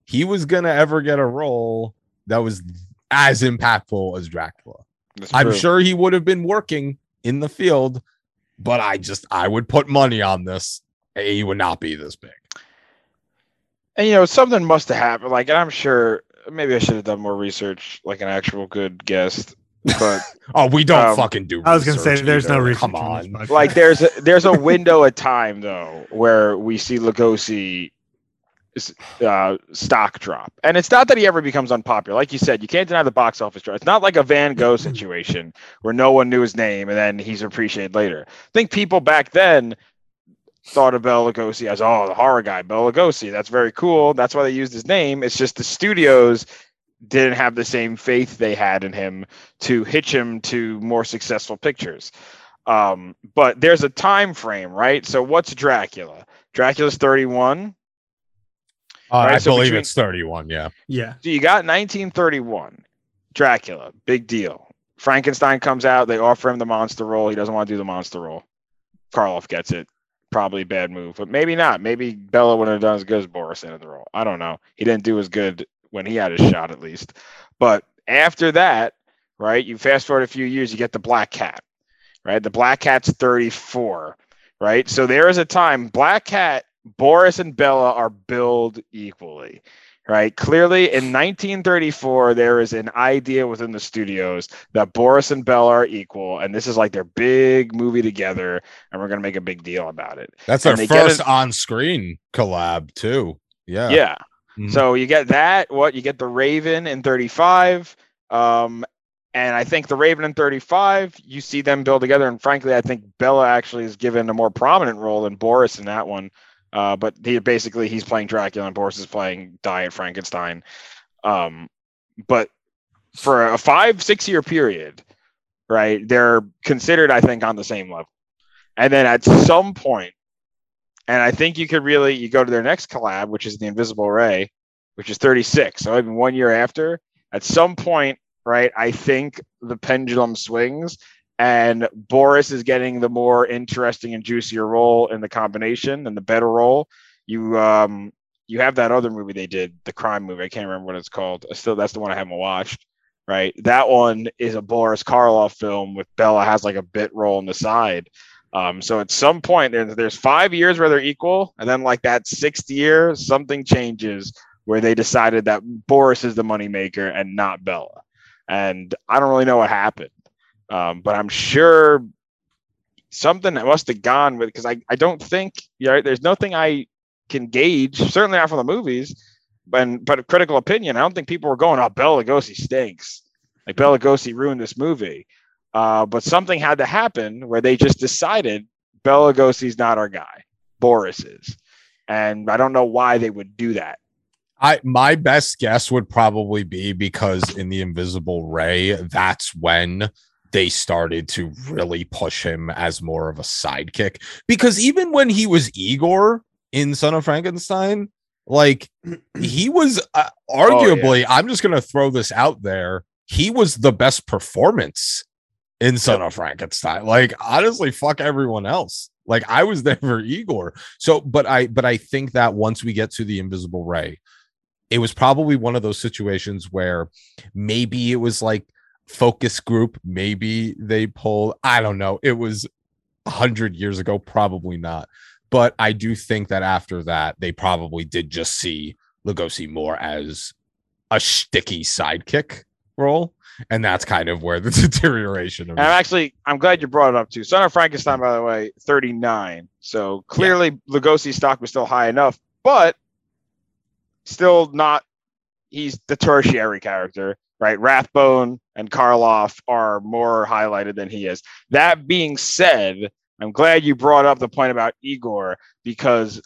he was gonna ever get a role that was as impactful as Dracula. I'm sure he would have been working in the field, but I just I would put money on this. He would not be this big. And you know, something must have happened. Like, and I'm sure maybe I should have done more research, like an actual good guest. But <laughs> Oh, we don't Um, fucking do. I was gonna say research there's no either. reason. Come on. like, there's a, there's a window of time though where we see Lugosi s- uh, stock drop, and it's not that he ever becomes unpopular. Like you said, you can't deny the box office drop. It's not like a Van Gogh situation where no one knew his name and then he's appreciated later. I think people back then thought of Bela Lugosi as oh the horror guy Bela Lugosi. That's very cool. That's why they used his name. It's just the studios didn't have the same faith they had in him to hitch him to more successful pictures. Um, but there's a time frame, right? So what's Dracula? Dracula's 31. Uh, Right, I so believe between- it's 31. Yeah. Yeah. So you got 1931, Dracula, big deal. Frankenstein comes out. They offer him the monster role. He doesn't want to do the monster role. Karloff gets it. Probably a bad move, but maybe not. Maybe Bela wouldn't have done as good as Boris in the role. I don't know. He didn't do as good when he had his shot, at least. But after that, right? You fast forward a few years, you get the Black Cat, right? The Black Cat's 34, right? So there is a time Black Cat, Boris, and Bela are billed equally right? Clearly, in 1934, there is an idea within the studios that Boris and Bela are equal, and this is like their big movie together, and we're gonna make a big deal about it. That's And their first on-screen collab too. Yeah. Yeah. Mhm. So you get that. What you get the Raven in 35. Um, and I think the Raven in 35, you see them build together. And frankly, I think Bela actually is given a more prominent role than Boris in that one. Uh, but he basically he's playing Dracula and Boris is playing Diet Frankenstein. Um, but for a five, six year period, right, they're considered, I think, on the same level. And then at some point, and I think you could really you go to their next collab, which is the Invisible Ray, which is 36. So even one year after, at some point, right? I think the pendulum swings, and Boris is getting the more interesting and juicier role in the combination and the better role. You um you have that other movie they did, the crime movie. I can't remember what it's called. Still, that's the one I haven't watched. Right, that one is a Boris Karloff film with Bela has like a bit role on the side. Um, so at some point there, there's five years where they're equal, and then like that sixth year, something changes where they decided that Boris is the moneymaker and not Bela. And I don't really know what happened, um, but I'm sure something must have gone with because I, I don't think you there's nothing I can gauge, certainly not from the movies, but but a critical opinion. I don't think people were going, "Oh, Bela Lugosi stinks." Like Bela Lugosi ruined this movie. Uh, but something had to happen where they just decided Bela Lugosi's not our guy. Boris is. And I don't know why they would do that. I my best guess would probably be because in the Invisible Ray, that's when they started to really push him as more of a sidekick. Because even when he was Igor in Son of Frankenstein, like <clears throat> he was uh, arguably, I'm just gonna throw this out there. He was the best performance in Son of Frankenstein. Like honestly, fuck everyone else. Like I was <laughs> there for Igor. So, but I, but I think that once we get to the Invisible Ray, it was probably one of those situations where maybe it was like focus group maybe they pulled i don't know it was a hundred years ago probably not but i do think that after that they probably did just see lugosi more as a sticky sidekick role and that's kind of where the <laughs> deterioration of And I'm actually, I'm glad you brought it up too. Son of Frankenstein, by the way, 39. So clearly Lugosi's stock was still high enough, but still not, he's the tertiary character. Right? Rathbone and Karloff are more highlighted than he is. That being said, I'm glad you brought up the point about Igor because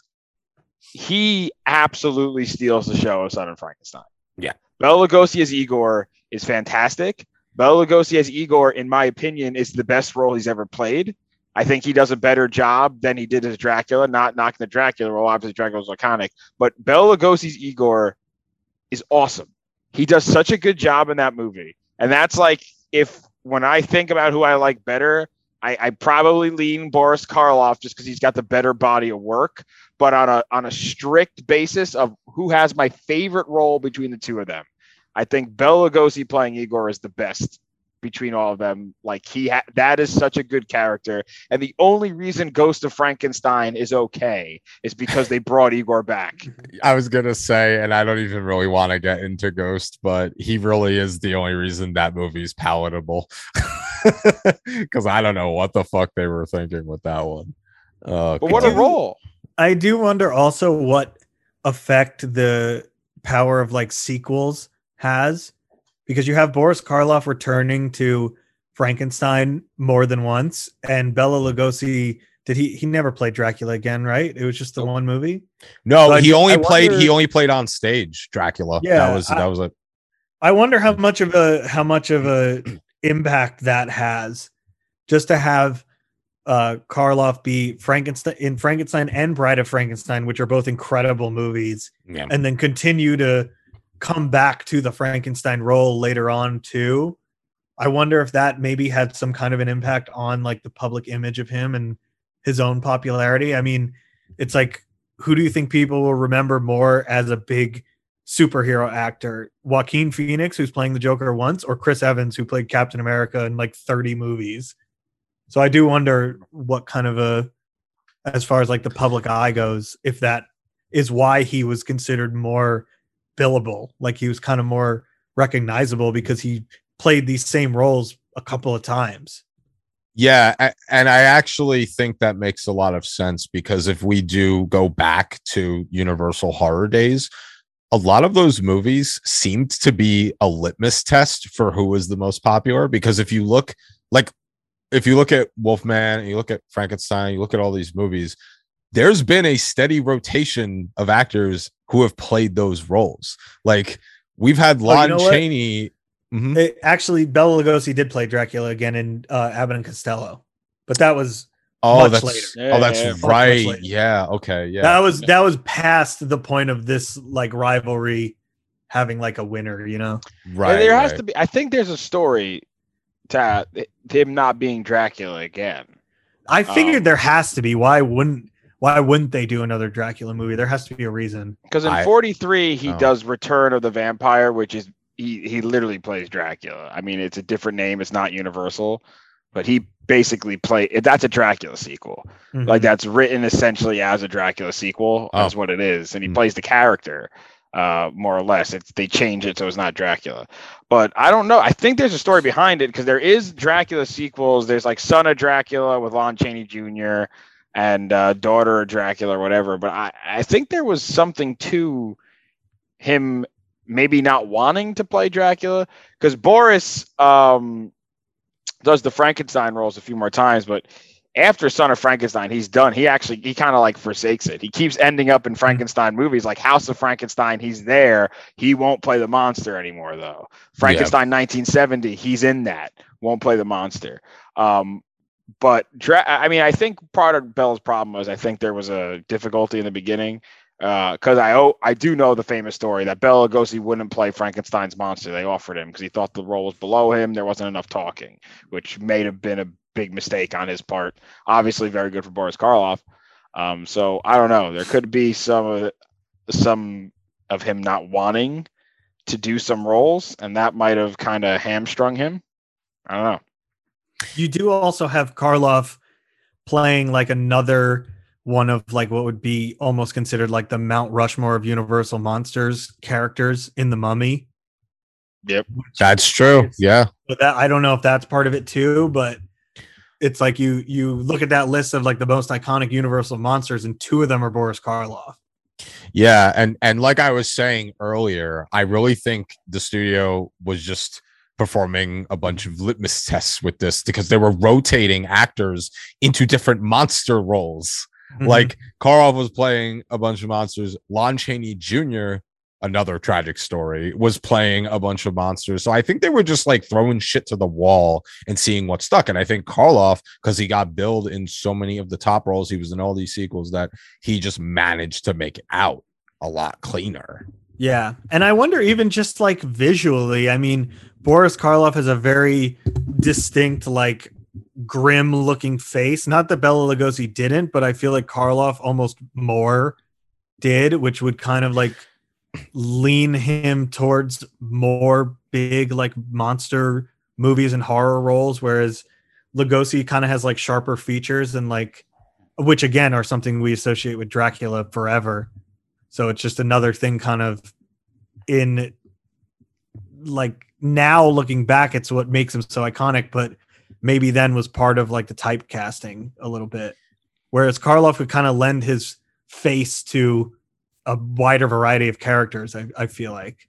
he absolutely steals the show of Son of Frankenstein. Yeah. Bela Lugosi as Igor is fantastic. Bela Lugosi as Igor, in my opinion, is the best role he's ever played. I think he does a better job than he did as Dracula. Not knocking the Dracula role, obviously Dracula's iconic, but Bela Lugosi's Igor is awesome. He does such a good job in that movie, and that's like if when I think about who I like better, I, I probably lean Boris Karloff just because he's got the better body of work. But on a on a strict basis of who has my favorite role between the two of them, I think Bela Lugosi playing Igor is the best between all of them. Like he ha- that is such a good character, and the only reason Ghost of Frankenstein is okay is because they brought Igor back. <laughs> I was gonna say, and I don't even really want to get into Ghost, but he really is the only reason that movie's palatable. <laughs> Because I don't know what the fuck they were thinking with that one. Uh, But what a role! I do wonder also what effect the power of like sequels has because you have Boris Karloff returning to Frankenstein more than once and Bela Lugosi did he he never played Dracula again, right? It was just the one movie. no, So he ju- only I played. He only played on stage. Dracula. Yeah, that was I- that was a I wonder how much of a how much of a <clears throat> impact that has just to have uh Karloff be Frankenstein in Frankenstein and Bride of Frankenstein, which are both incredible movies, yeah. and then continue to come back to the Frankenstein role later on too. I wonder if that maybe had some kind of an impact on like the public image of him and his own popularity. I mean, it's like who do you think people will remember more as a big superhero actor? Joaquin Phoenix, who's playing the Joker once, or Chris Evans, who played Captain America in like 30 movies? So I do wonder what kind of a, as far as like the public eye goes, if that is why he was considered more billable. Like he was kind of more recognizable because he played these same roles a couple of times. Yeah, and I actually think that makes a lot of sense because if we do go back to Universal Horror Days, a lot of those movies seemed to be a litmus test for who was the most popular. Because if you look, like, if you look at Wolfman, you look at Frankenstein, you look at all these movies, there's been a steady rotation of actors who have played those roles. Like, we've had Oh, you Lon know what? Chaney. Mhm. It, actually, Bela Lugosi did play Dracula again in uh, Abbott and Costello, but that was Oh, much that's later. oh, that's Yeah, yeah, much, much right. later. Yeah. Okay. Yeah. that was that was past the point of this like rivalry having like a winner. You know, right. there has right. to be. I think there's a story to him not being Dracula again. I figured Um, there has to be. Why wouldn't Why wouldn't they do another Dracula movie? There has to be a reason. Because in I- 43 he Oh. does Return of the Vampire, which is he he literally plays Dracula. I mean, it's a different name. It's not Universal, but he basically play. That's a Dracula sequel. Mhm. Like that's written essentially as a Dracula sequel. Oh. That's what it is, and he Hmm. plays the character. Uh, more or less, it's they change it so it's not Dracula, but I don't know. I think there's a story behind it because there is Dracula sequels. There's like Son of Dracula with Lon Chaney Jr. and uh, Daughter of Dracula or whatever. But I, I think there was something to him maybe not wanting to play Dracula because Boris um, does the Frankenstein roles a few more times, but after Son of Frankenstein, he's done. He actually he kind of like forsakes it. He keeps ending up in Frankenstein movies like House of Frankenstein. He's there. He won't play the monster anymore though. Frankenstein 1970, he's in that. Won't play the monster. Um, but Dra- I mean, I think part of Bell's problem was I think there was a difficulty in the beginning because I oh, I do know the famous story that Bela Lugosi wouldn't play Frankenstein's monster. They offered him because he thought the role was below him. There wasn't enough talking, which may have been a big mistake on his part. Obviously, very good for Boris Karloff. Um, so I don't know. There could be some of some of him not wanting to do some roles, and that might have kind of hamstrung him. I don't know. You do also have Karloff playing like another one of like what would be almost considered like the Mount Rushmore of Universal monsters characters in the Mummy. Yep. That's true. Yeah. But that I don't know if that's part of it too, but it's like you you look at that list of like the most iconic Universal monsters, and two of them are Boris Karloff. Yeah, and and like I was saying earlier, I really think the studio was just performing a bunch of litmus tests with this because they were rotating actors into different monster roles. Mhm. Like Karloff was playing a bunch of monsters. Lon Chaney Jr., another tragic story, was playing a bunch of monsters. So I think they were just like throwing shit to the wall and seeing what stuck. And I think Karloff, because he got billed in so many of the top roles, he was in all these sequels that he just managed to make it out a lot cleaner. Yeah. And I wonder, even just like visually, I mean, Boris Karloff has a very distinct, like grim looking face. Not that Bela Lugosi didn't, but I feel like Karloff almost more did, which would kind of like lean him towards more big, like monster movies and horror roles. Whereas Lugosi kind of has like sharper features and like, which again are something we associate with Dracula forever. So it's just another thing kind of in like now looking back, it's what makes him so iconic, but maybe then was part of like the typecasting a little bit. Whereas Karloff would kind of lend his face to a wider variety of characters, I, I feel like.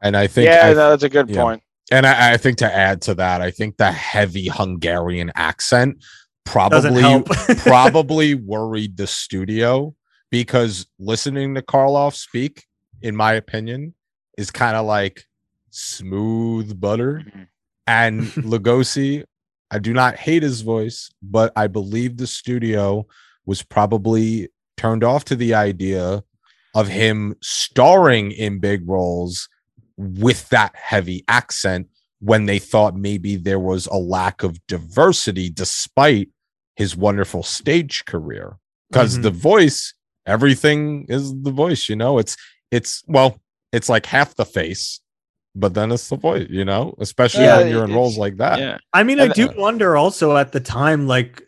And I think yeah, I- no, that's a good yeah. point. And I, I think to add to that, I think the heavy Hungarian accent probably <laughs> probably worried the studio because listening to Karloff speak, in my opinion, is kind of like smooth butter. Mhm. And <laughs> Lugosi, I do not hate his voice, but I believe the studio was probably turned off to the idea of him starring in big roles with that heavy accent when they thought maybe there was a lack of diversity despite his wonderful stage career because Mhm. the voice everything is the voice you know it's it's well it's like half the face but then it's the voice you know especially Yeah, when you're in roles like that Yeah. I mean, I And- do wonder also at the time, like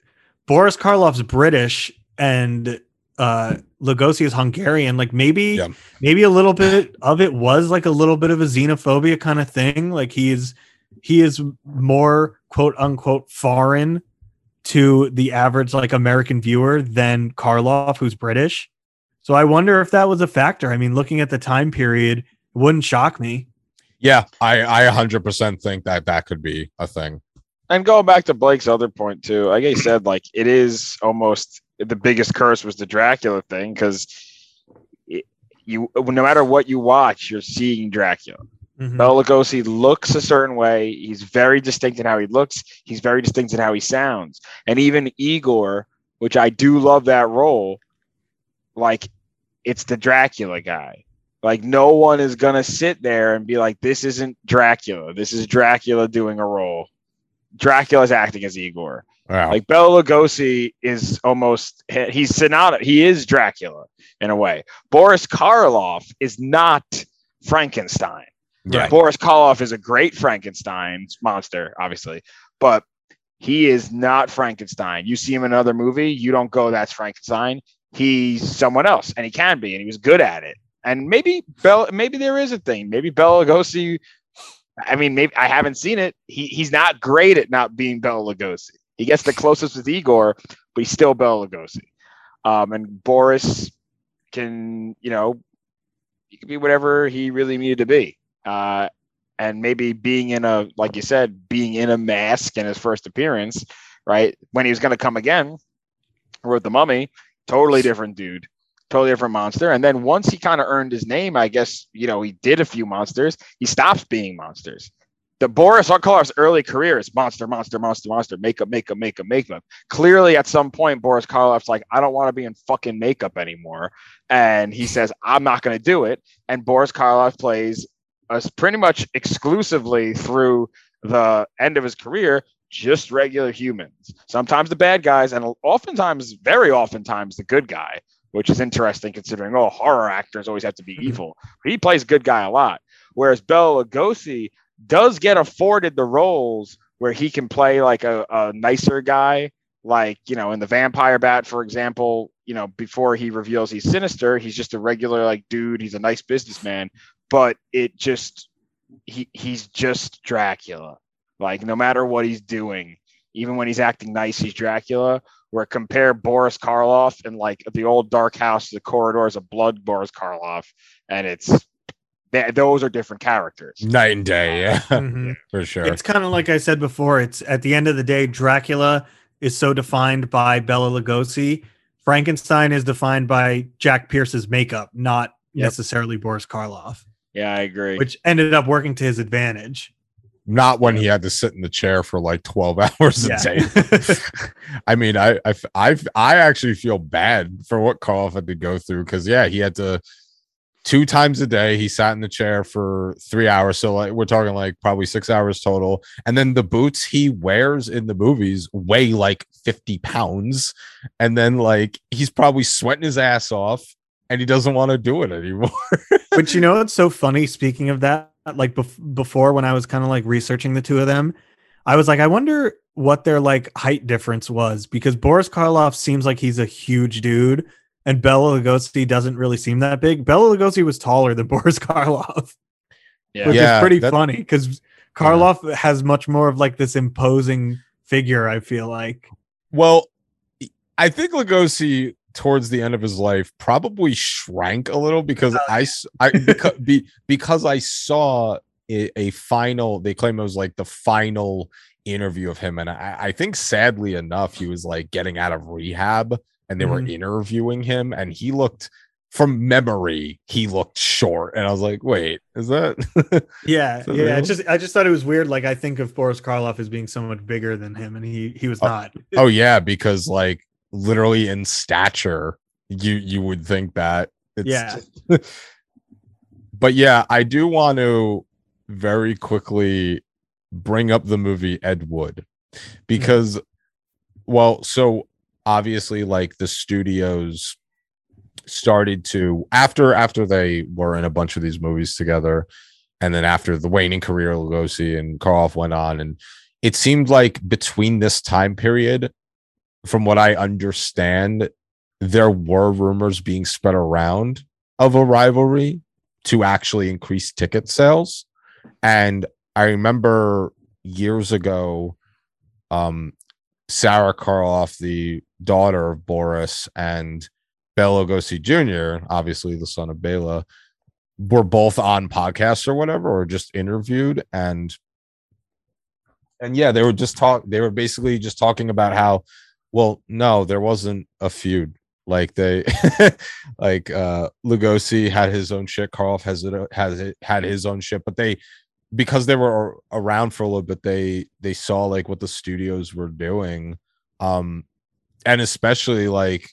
Boris Karloff's British and uh Lugosi is Hungarian. Like maybe, Yeah. maybe a little bit of it was like a little bit of a xenophobia kind of thing. Like he is, he is more quote unquote foreign to the average like American viewer than Karloff, who's British. So I wonder if that was a factor. I mean, looking at the time period, it wouldn't shock me. yeah i i 100% think that that could be a thing And going back to Blake's other point too, like I said, like it is almost the biggest curse was the Dracula thing because you, no matter what you watch, you're seeing Dracula. Mhm. Bela Lugosi looks a certain way. He's very distinct in how he looks. He's very distinct in how he sounds. And even Igor, which I do love that role, like it's the Dracula guy. Like no one is gonna sit there and be like, "This isn't Dracula. This is Dracula doing a role." Dracula's acting as Igor. wow Like Bela Lugosi is almost he's Sonata. He is Dracula in a way. Boris Karloff is not Frankenstein. Yeah Boris Karloff is a great Frankenstein monster, obviously, but he is not Frankenstein. You see him in another movie, you don't go, "That's Frankenstein." He's someone else, and he can be, and he was good at it. And maybe Bell, maybe there is a thing. Maybe Bela Lugosi. I mean, maybe I haven't seen it. He he's not great at not being Bela Lugosi. He gets the closest with Igor, but he's still Bela Lugosi. Um, and Boris can, you know, he can be whatever he really needed to be. Uh, and maybe being in a, like you said, being in a mask in his first appearance, right? When he was going to come again, with the mummy, totally different dude, totally different monster. And then once he kind of earned his name, I guess, you know, he did a few monsters, he stops being monsters. The Boris Karloff's early career is monster, monster, monster, monster, makeup, makeup, makeup, makeup. Clearly, at some point, Boris Karloff's like, I don't want to be in fucking makeup anymore. And he says, I'm not going to do it. And Boris Karloff plays us pretty much exclusively through the end of his career, just regular humans. Sometimes the bad guys, and oftentimes, very oftentimes, the good guy, which is interesting considering, oh, horror actors always have to be mm-hmm. evil. He plays good guy a lot. Whereas Bela Lugosi does get afforded the roles where he can play like a, a nicer guy, like, you know, in the Vampire Bat, for example, you know, before he reveals he's sinister, he's just a regular like dude, he's a nice businessman, but it just he he's just Dracula. Like no matter what he's doing, even when he's acting nice, he's Dracula. Where compare Boris Karloff and like the old dark house, the corridors of blood, Boris Karloff, and it's th- those are different characters. Night and day, yeah, <laughs> Mhm. <laughs> for sure. It's kind of like I said before. It's at the end of the day, Dracula is so defined by Bela Lugosi. Frankenstein is defined by Jack Pierce's makeup, not Yep. necessarily Boris Karloff, Yeah, I agree. which ended up working to his advantage. Not when he had to sit in the chair for like 12 <laughs> hours Yeah. a day. <laughs> I mean, I, I, I, I actually feel bad for what Karloff had to go through because, yeah, he had to two times a day. He sat in the chair for three hours. So, like, we're talking like probably six hours total. And then the boots he wears in the movies weigh like 50 pounds. And then, like, he's probably sweating his ass off and he doesn't want to do it anymore. <laughs> but you know what's so funny? Speaking of that, like bef- before when I was kind of like researching the two of them, I was like, I wonder what their like height difference was because Boris Karloff seems like he's a huge dude, and Bela Lugosi doesn't really seem that big. Bela Lugosi was taller than <laughs> Boris Karloff, yeah. which Yeah, is pretty that- funny because Karloff has much more of like this imposing figure. I feel like. Well, I think Lugosi towards the end of his life probably shrank a little because I, I because, be, because I saw a, a final. They claim it was like the final interview of him, and I, I think sadly enough, he was like getting out of rehab, and they were Mhm. interviewing him, and he looked. From memory, he looked short, and I was like, "Wait, is that?" <laughs> Yeah, Is that yeah. real? Just I just thought it was weird. Like I think of Boris Karloff as being so much bigger than him, and he he was Oh, not. oh yeah, because like literally in stature, you you would think that. It's Yeah. <laughs> but yeah, I do want to very quickly bring up the movie Ed Wood because, well, so obviously, like the studios started to after after they were in a bunch of these movies together, and then after the waning career, of Lugosi and Karloff went on, and it seemed like between this time period, from what I understand, there were rumors being spread around of a rivalry to actually increase ticket sales. And I remember years ago, um, Sara Karloff, the daughter of Boris, and Bela Lugosi Jr., obviously the son of Bela, were both on podcasts or whatever, or just interviewed. And and yeah, they were just talk. They were basically just talking about how, well, no, there wasn't a feud. Like they, <laughs> like uh Lugosi had his own shit. Karloff has it has it had his own shit, but they because they were around for a little bit, they they saw like what the studios were doing, um, and especially like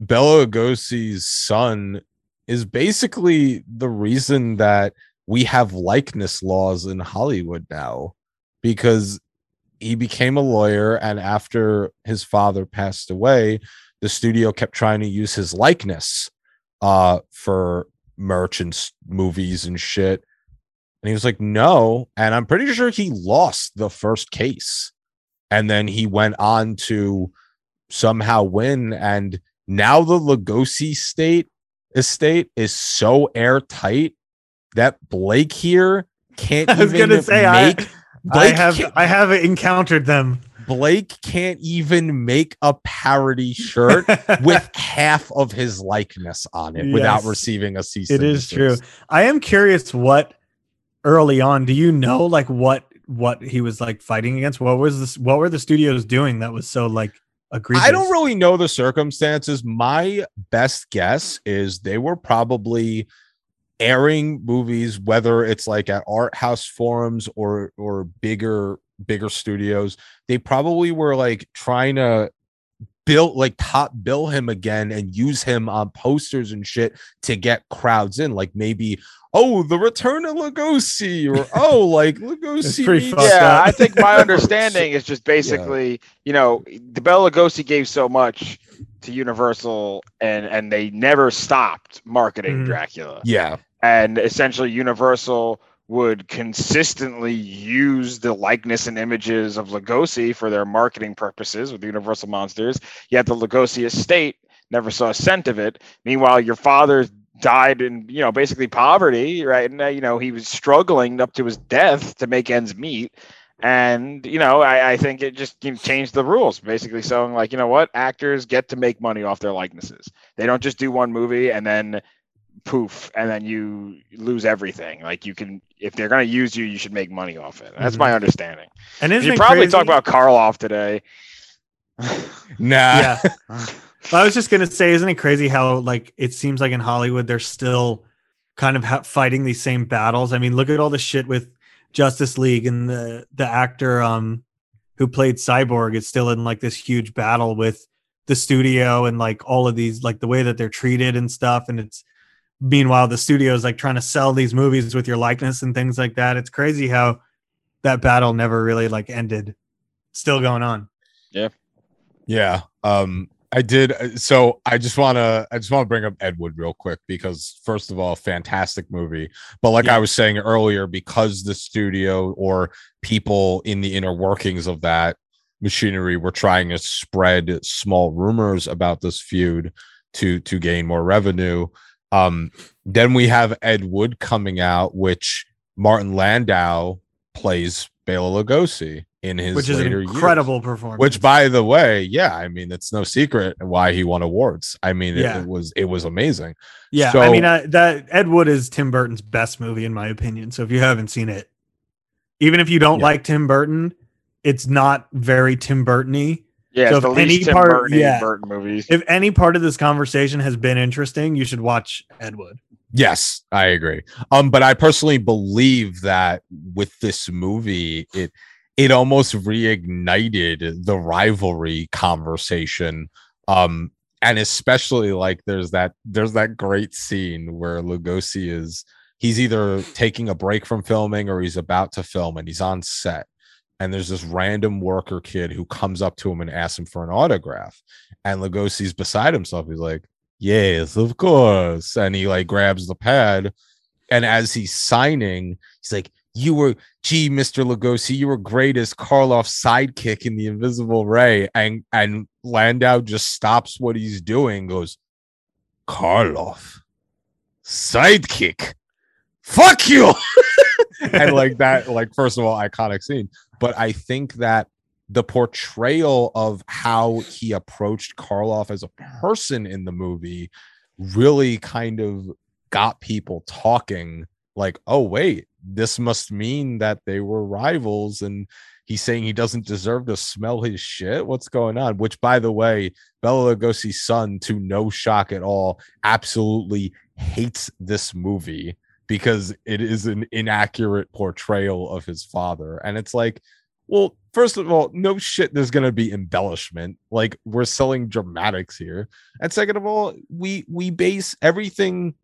Bela Lugosi's son is basically the reason that we have likeness laws in Hollywood now because he became a lawyer and after his father passed away the studio kept trying to use his likeness uh for merch and movies and shit. And he was like no. And i'm pretty sure he lost the first case. And then he went on to somehow win and now the Lugosi state estate is so airtight that Blake here can't <laughs> I was even gonna say make I Blake have I have encountered them Blake can't even make a parody shirt <laughs> with half of his likeness on it without receiving a cease. It and true. I am curious what early on. Do you know like what what he was like fighting against? What was this? What were the studios doing that was so like egregious? I don't really know the circumstances. My best guess is they were probably airing movies, whether it's like at art house forums or or bigger bigger studios. They probably were like trying to build like top bill him again and use him on posters and shit to get crowds in. Like maybe oh the return of Lugosi or <laughs> oh like Lugosi. pretty meets- yeah, up. I think my <laughs> understanding is just basically, you know, the Bela Lugosi gave so much to Universal, and and they never stopped marketing Mhm. Dracula, yeah. And essentially Universal would consistently use the likeness and images of Lugosi for their marketing purposes with Universal Monsters. Yet the Lugosi estate never saw a cent of it. Meanwhile, your father died in you know basically poverty, right? And uh, you know he was struggling up to his death to make ends meet, And you know, I, I think it just you know, changed the rules, basically saying like, you know what, actors get to make money off their likenesses. They don't just do one movie and then poof, and then you lose everything. Like you can, if they're gonna use you, you should make money off it. That's Mhm. my understanding. And We isn't should it probably crazy? talk about Karloff today. Nah. yeah. <laughs> I was just gonna say, isn't it crazy how like it seems like in Hollywood they're still kind of ha- fighting these same battles? I mean, look at all the shit with Justice League and the the actor um who played Cyborg is still in like this huge battle with the studio and like all of these like the way that they're treated and stuff. And it's meanwhile the studio is like trying to sell these movies with your likeness and things like that. It's crazy how that battle never really like ended. Still going on. Yeah. Yeah. Um I did uh, so I just want to I just want to bring up Ed Wood real quick because first of all fantastic movie but like Yeah. I was saying earlier because the studio or people in the inner workings of that machinery were trying to spread small rumors about this feud to to gain more revenue um then we have Ed Wood coming out which Martin Landau plays Bela Lugosi in his which is an later years. incredible performance. Which, by the way, yeah, I mean it's no secret why he won awards. I mean, it, Yeah. it was it was amazing. Yeah, So- I mean uh, that Ed Wood is Tim Burton's best movie in my opinion. So if you haven't seen it, even if you don't Yeah. like Tim Burton, it's not very Tim Burton-y. Yeah, So it's the if any least Tim part- Burton yeah. Burton movies. If any part of this conversation has been interesting, you should watch Ed Wood. Yes, I agree. Um, but I personally believe that with this movie, it it almost reignited the rivalry conversation. Um, and especially like there's that there's that great scene where Lugosi is he's either taking a break from filming or he's about to film and he's on set. And there's this random worker kid who comes up to him and asks him for an autograph. And Lugosi's beside himself. He's like, Yes, of course. And he like grabs the pad. And as he's signing, he's like, You were, gee, Mr. Lugosi, you were great as Karloff's sidekick in the Invisible Ray. And and Landau just stops what he's doing, goes, Karloff, sidekick. Fuck you. <laughs> <laughs> and like that, like, first of all, iconic scene. But I think that the portrayal of how he approached Karloff as a person in the movie really kind of got people talking like oh wait this must mean that they were rivals and he's saying he doesn't deserve to smell his shit? What's going on? Which by the way Bela Lugosi's son to no shock at all absolutely hates this movie because it is an inaccurate portrayal of his father and it's like well, first of all, no shit, there's gonna be embellishment. Like we're selling dramatics here. And second of all, we we base everything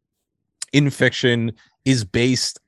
in fiction is based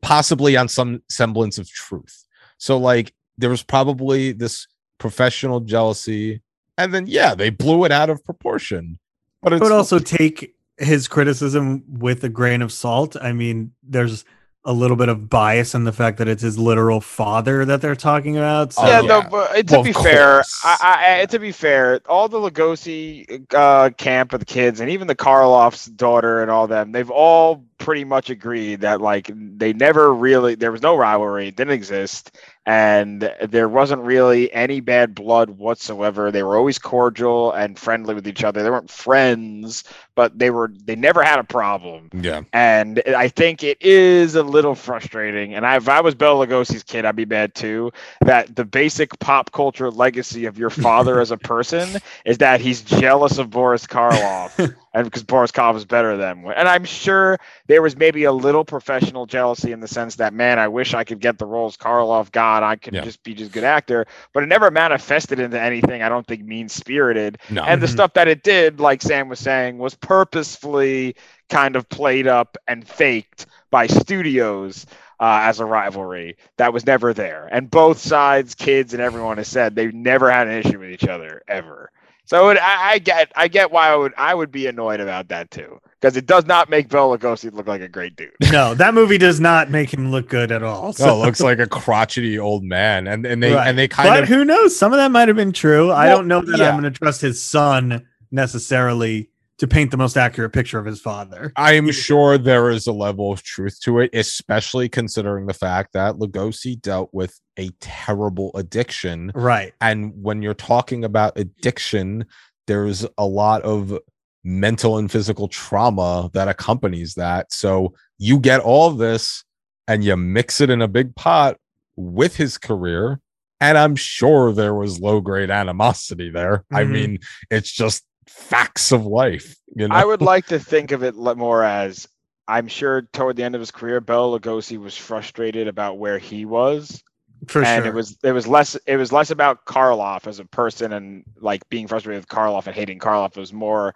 possibly on some semblance of truth. So like there was probably this professional jealousy, and then yeah, they blew it out of proportion. But it's would also take his criticism with a grain of salt. I mean, there's a little bit of bias in the fact that it's his literal father that they're talking about. So yeah, yeah. no, but uh, to Well, be fair, course. I, I, to be fair, all the Lugosi uh, camp of the kids, and even the Karloff's daughter and all them, they've all pretty much agreed that like they never really there was no rivalry, it didn't exist, and there wasn't really any bad blood whatsoever. They were always cordial and friendly with each other. They weren't friends, but they were they never had a problem. yeah. And I think it is a little frustrating. And I, if I was Bela Lugosi's kid, I'd be mad too. That the basic pop culture legacy of your father as a person <laughs> is that he's jealous of Boris Karloff, <laughs> and because Boris Karloff is better than. him. And I'm sure there was maybe a little professional jealousy in the sense that, man, I wish I could get the roles Karloff got. I could Yeah. just be just good actor. But it never manifested into anything. I don't think mean spirited No. and the Mhm. stuff that it did like sam was saying was purposefully kind of played up and faked by studios uh, as a rivalry that was never there and both sides kids and everyone has said they've never had an issue with each other ever so it, I, I get i get why i would i would be annoyed about that too because it does not make Bela Lugosi look like a great dude no, that movie does not make him look good at all. So. it looks like a crotchety old man. And and they Right. and they kind but of who knows? Some of that might have been true. I don't know that yeah. I'm going to trust his son necessarily to paint the most accurate picture of his father. I am sure there is a level of truth to it, especially considering the fact that Lugosi dealt with a terrible addiction. Right. And when you're talking about addiction, there's a lot of mental and physical trauma that accompanies that. So you get all this and you mix it in a big pot with his career. And I'm sure there was low grade animosity there. I Mhm. mean, it's just facts of life. You know? I would like to think of it more as I'm sure toward the end of his career, Bela Lugosi was frustrated about where he was, For and sure. it was it was less it was less about Karloff as a person and like being frustrated with Karloff and hating Karloff. It was more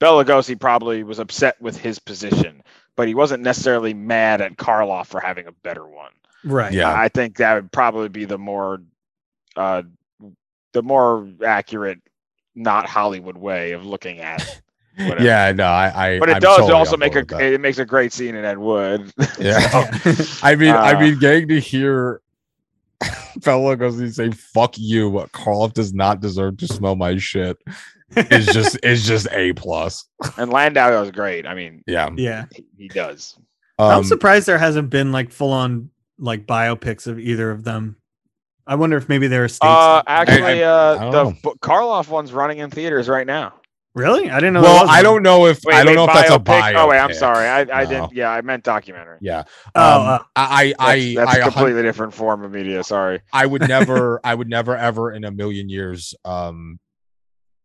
Bela Lugosi probably was upset with his position, but he wasn't necessarily mad at Karloff for having a better one. right. Yeah. I think that would probably be the more uh the more accurate not Hollywood way of looking at it. <laughs> Whatever. yeah, no, I, I But it I'm does totally also make a board with that. it makes a great scene in Ed Wood. <laughs> Yeah. So, <laughs> I mean, I Uh, mean, getting to hear Bella goes and say "fuck you," but Karloff does not deserve to smell my shit. Is just is just a plus. and Landau was great. I mean, Yeah, yeah. he, he does. I'm um, surprised there hasn't been like full on like biopics of either of them. I wonder if maybe there are states. Uh, actually, I uh, don't the know. b- Karloff one's running in theaters right now. really? I didn't know. well, was I don't know if Wait, I don't wait, know if that's a biopic? bio. Oh wait, I'm sorry. I, I No. didn't. Yeah, I meant documentary. Yeah, Oh, um, oh. I That's, I that's I, a I, a hun- completely different form of media. Sorry. I would never, <laughs> I would never ever in a million years um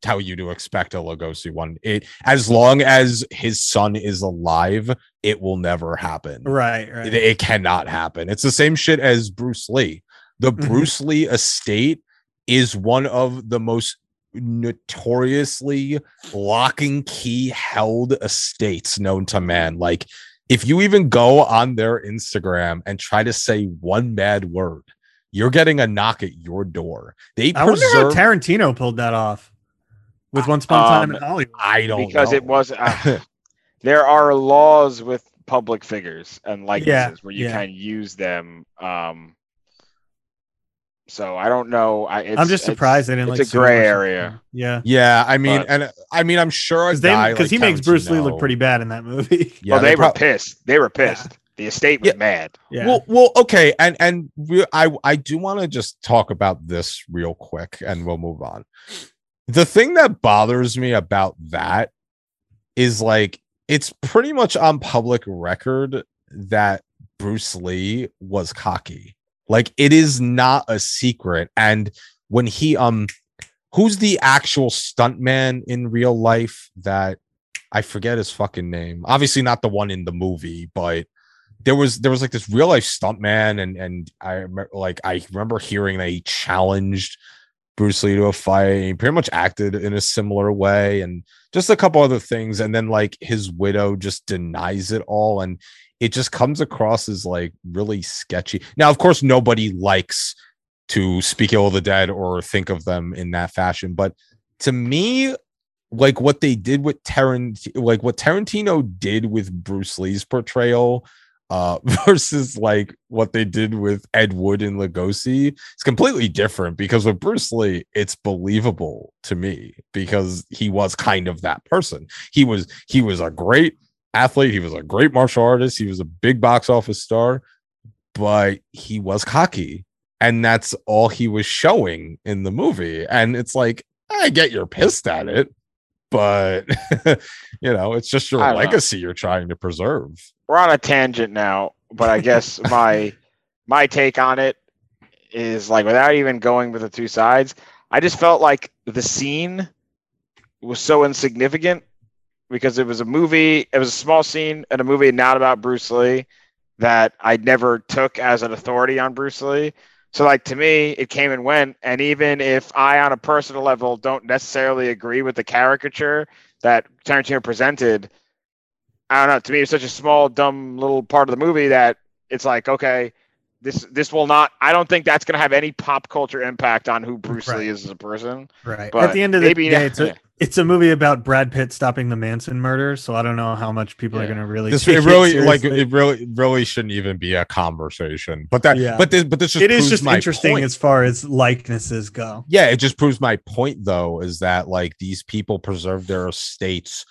tell you to expect a Lugosi one. It as long as his son is alive, it will never happen. Right. Right. It, it cannot happen. It's the same shit as Bruce Lee. The Mhm. Bruce Lee estate is one of the most notoriously lock and key held estates known to man. Like, if you even go on their Instagram and try to say one bad word, you're getting a knock at your door. They I wonder how. Tarantino pulled that off with Once Upon a Time Um, in Hollywood. I don't because it was. Uh, <laughs> there are laws with public figures and likenesses where you yeah. can use them. Um, so I don't know. I, it's, I'm just it's- surprised they didn't it's like a sue him or gray area. Yeah. yeah, I mean, But- and I mean, I'm sure Because like he makes Bruce Lee look pretty bad in that movie. <laughs> Yeah, well, they, were prob- pissed. They were pissed. The estate was Yeah. mad. yeah. Well, well, okay, and and we, I I do want to just talk about this real quick, and we'll move on. The thing that bothers me about that is like it's pretty much on public record that Bruce Lee was cocky. Like it is not a secret, and when he um, who's the actual stuntman in real life that I forget his fucking name. Obviously, not the one in the movie, but there was there was like this real life stuntman, and and I like I remember hearing that he challenged Bruce Lee to a fight. He pretty much acted in a similar way, and just a couple other things. And then like his widow just denies it all, and it just comes across as like really sketchy. Now, of course, nobody likes to speak ill of the dead or think of them in that fashion, but to me, like what they did with Tarantino, like what Tarantino did with Bruce Lee's portrayal, uh, <laughs> versus like what they did with Ed Wood and Lugosi, it's completely different. Because with Bruce Lee, it's believable to me because he was kind of that person. He was he was a great athlete. He was a great martial artist. He was a big box office star, but he was cocky, and that's all he was showing in the movie. And it's like I get you're pissed at it, but <laughs> you know, it's just your don't know. legacy you're trying to preserve. We're on a tangent now, but I guess <laughs> my my take on it is like without even going with the two sides, I just felt like the scene was so insignificant because it was a movie, it was a small scene in a movie not about Bruce Lee that I never took as an authority on Bruce Lee. So like to me, it came and went. And even if I on a personal level don't necessarily agree with the caricature that Tarantino presented, I don't know. To me, it's such a small, dumb little part of the movie that it's like, okay, this this will not. I don't think that's going to have any pop culture impact on who Bruce Right. Lee is as a person. Right. But At the end of the maybe- day, it's yeah. a it's a movie about Brad Pitt stopping the Manson murder. So I don't know how much people are going to really. This it really like it really really shouldn't even be a conversation. But that Yeah. but this but this just it is just interesting point. as far as likenesses go. yeah, it just proves my point though, is that like these people preserve their estates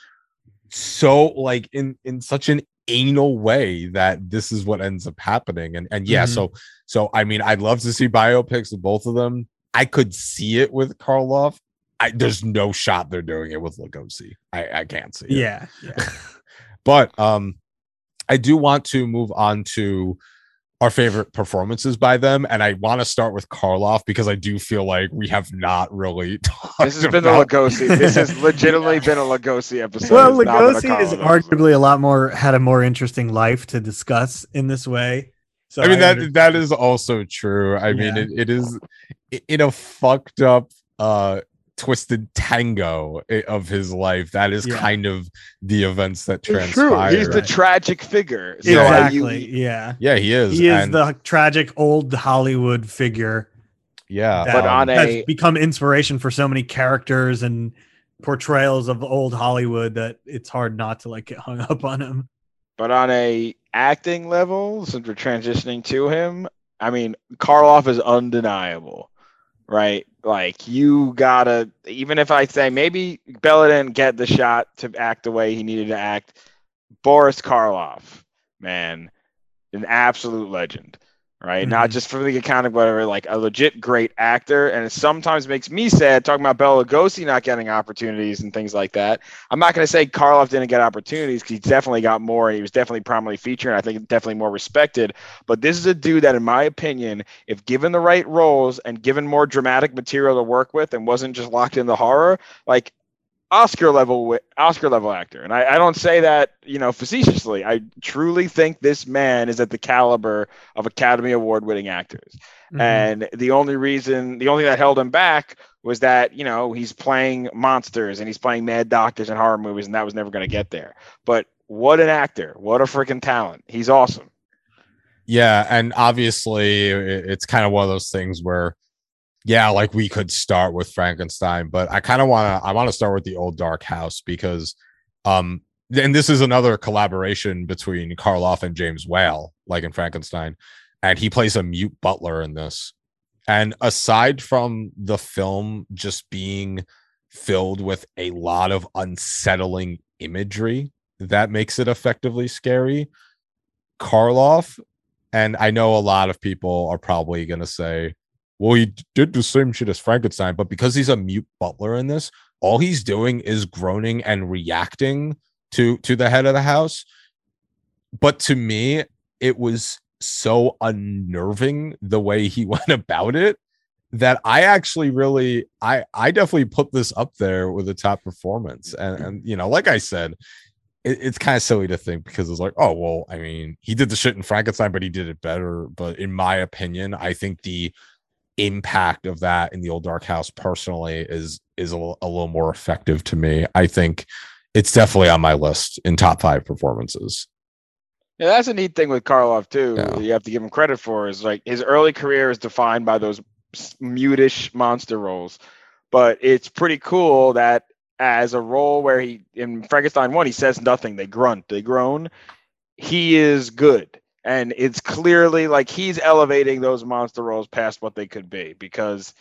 so like in in such an anal way that this is what ends up happening and and yeah Mhm. so so i mean i'd love to see biopics of both of them i could see it with karloff I, there's no shot they're doing it with Lugosi. I, I can't see it. Yeah. yeah. <laughs> but um i do want to move on to our favorite performances by them and i want to start with karloff because i do feel like we have not really <laughs> talked This has been the about- Lugosi. <laughs> This has legitimately been a Lugosi episode. well, It's not Lugosi is arguably a lot more had a more interesting life to discuss in this way. So i mean that under- that is also true i mean it, it is in a fucked up uh twisted tango of his life that is Yeah. kind of the events that transpire true. He's the tragic figure. So, exactly. you- yeah. yeah he is He is and- the tragic old Hollywood figure yeah that But on a- has become inspiration for so many characters and portrayals of old Hollywood that it's hard not to like get hung up on him. But on a acting level, since we're transitioning to him, I mean, Karloff is undeniable, right? Like you gotta, even if I say maybe Bela didn't get the shot to act the way he needed to act, Boris Karloff, man, an absolute legend, right? Not Mhm. just for the account of whatever, like a legit great actor, and it sometimes makes me sad talking about Bela Lugosi not getting opportunities and things like that. I'm not going to say Karloff didn't get opportunities because he definitely got more. And he was definitely prominently featured. And I think definitely more respected. But this is a dude that, in my opinion, if given the right roles and given more dramatic material to work with and wasn't just locked in the horror, like Oscar level Oscar level actor. And I, I don't say that you know facetiously. I truly think this man is at the caliber of Academy Award winning actors. Mhm. And the only reason, the only thing that held him back was that, you know, he's playing monsters and he's playing mad doctors and horror movies, and that was never going to get there. But what an actor. What a freaking talent. He's awesome. Yeah, and obviously it's kind of one of those things where yeah, like we could start with Frankenstein, but I kind of want to I want to start with the old dark house because um and this is another collaboration between Karloff and James Whale like in Frankenstein and he plays a mute butler in this. And aside from the film just being filled with a lot of unsettling imagery that makes it effectively scary, Karloff and I know a lot of people are probably going to say, well, he did the same shit as Frankenstein, but because he's a mute butler in this, all he's doing is groaning and reacting to to the head of the house. But to me, it was so unnerving the way he <laughs> went about it that I actually really I I definitely put this up there with a top performance. And and you know, like I said, it, it's kind of silly to think because it's like, oh well, I mean, he did the shit in Frankenstein, but he did it better. But in my opinion, I think the impact of that in the old dark house personally is is a, l- a little more effective to me. I think it's definitely on my list in top five performances. Yeah, that's a neat thing with Karloff too. Yeah. You have to give him credit for is like his early career is defined by those mutish monster roles, but it's pretty cool that as a role where he in Frankenstein one he says nothing, they grunt, they groan. He is good, and it's clearly like he's elevating those monster roles past what they could be because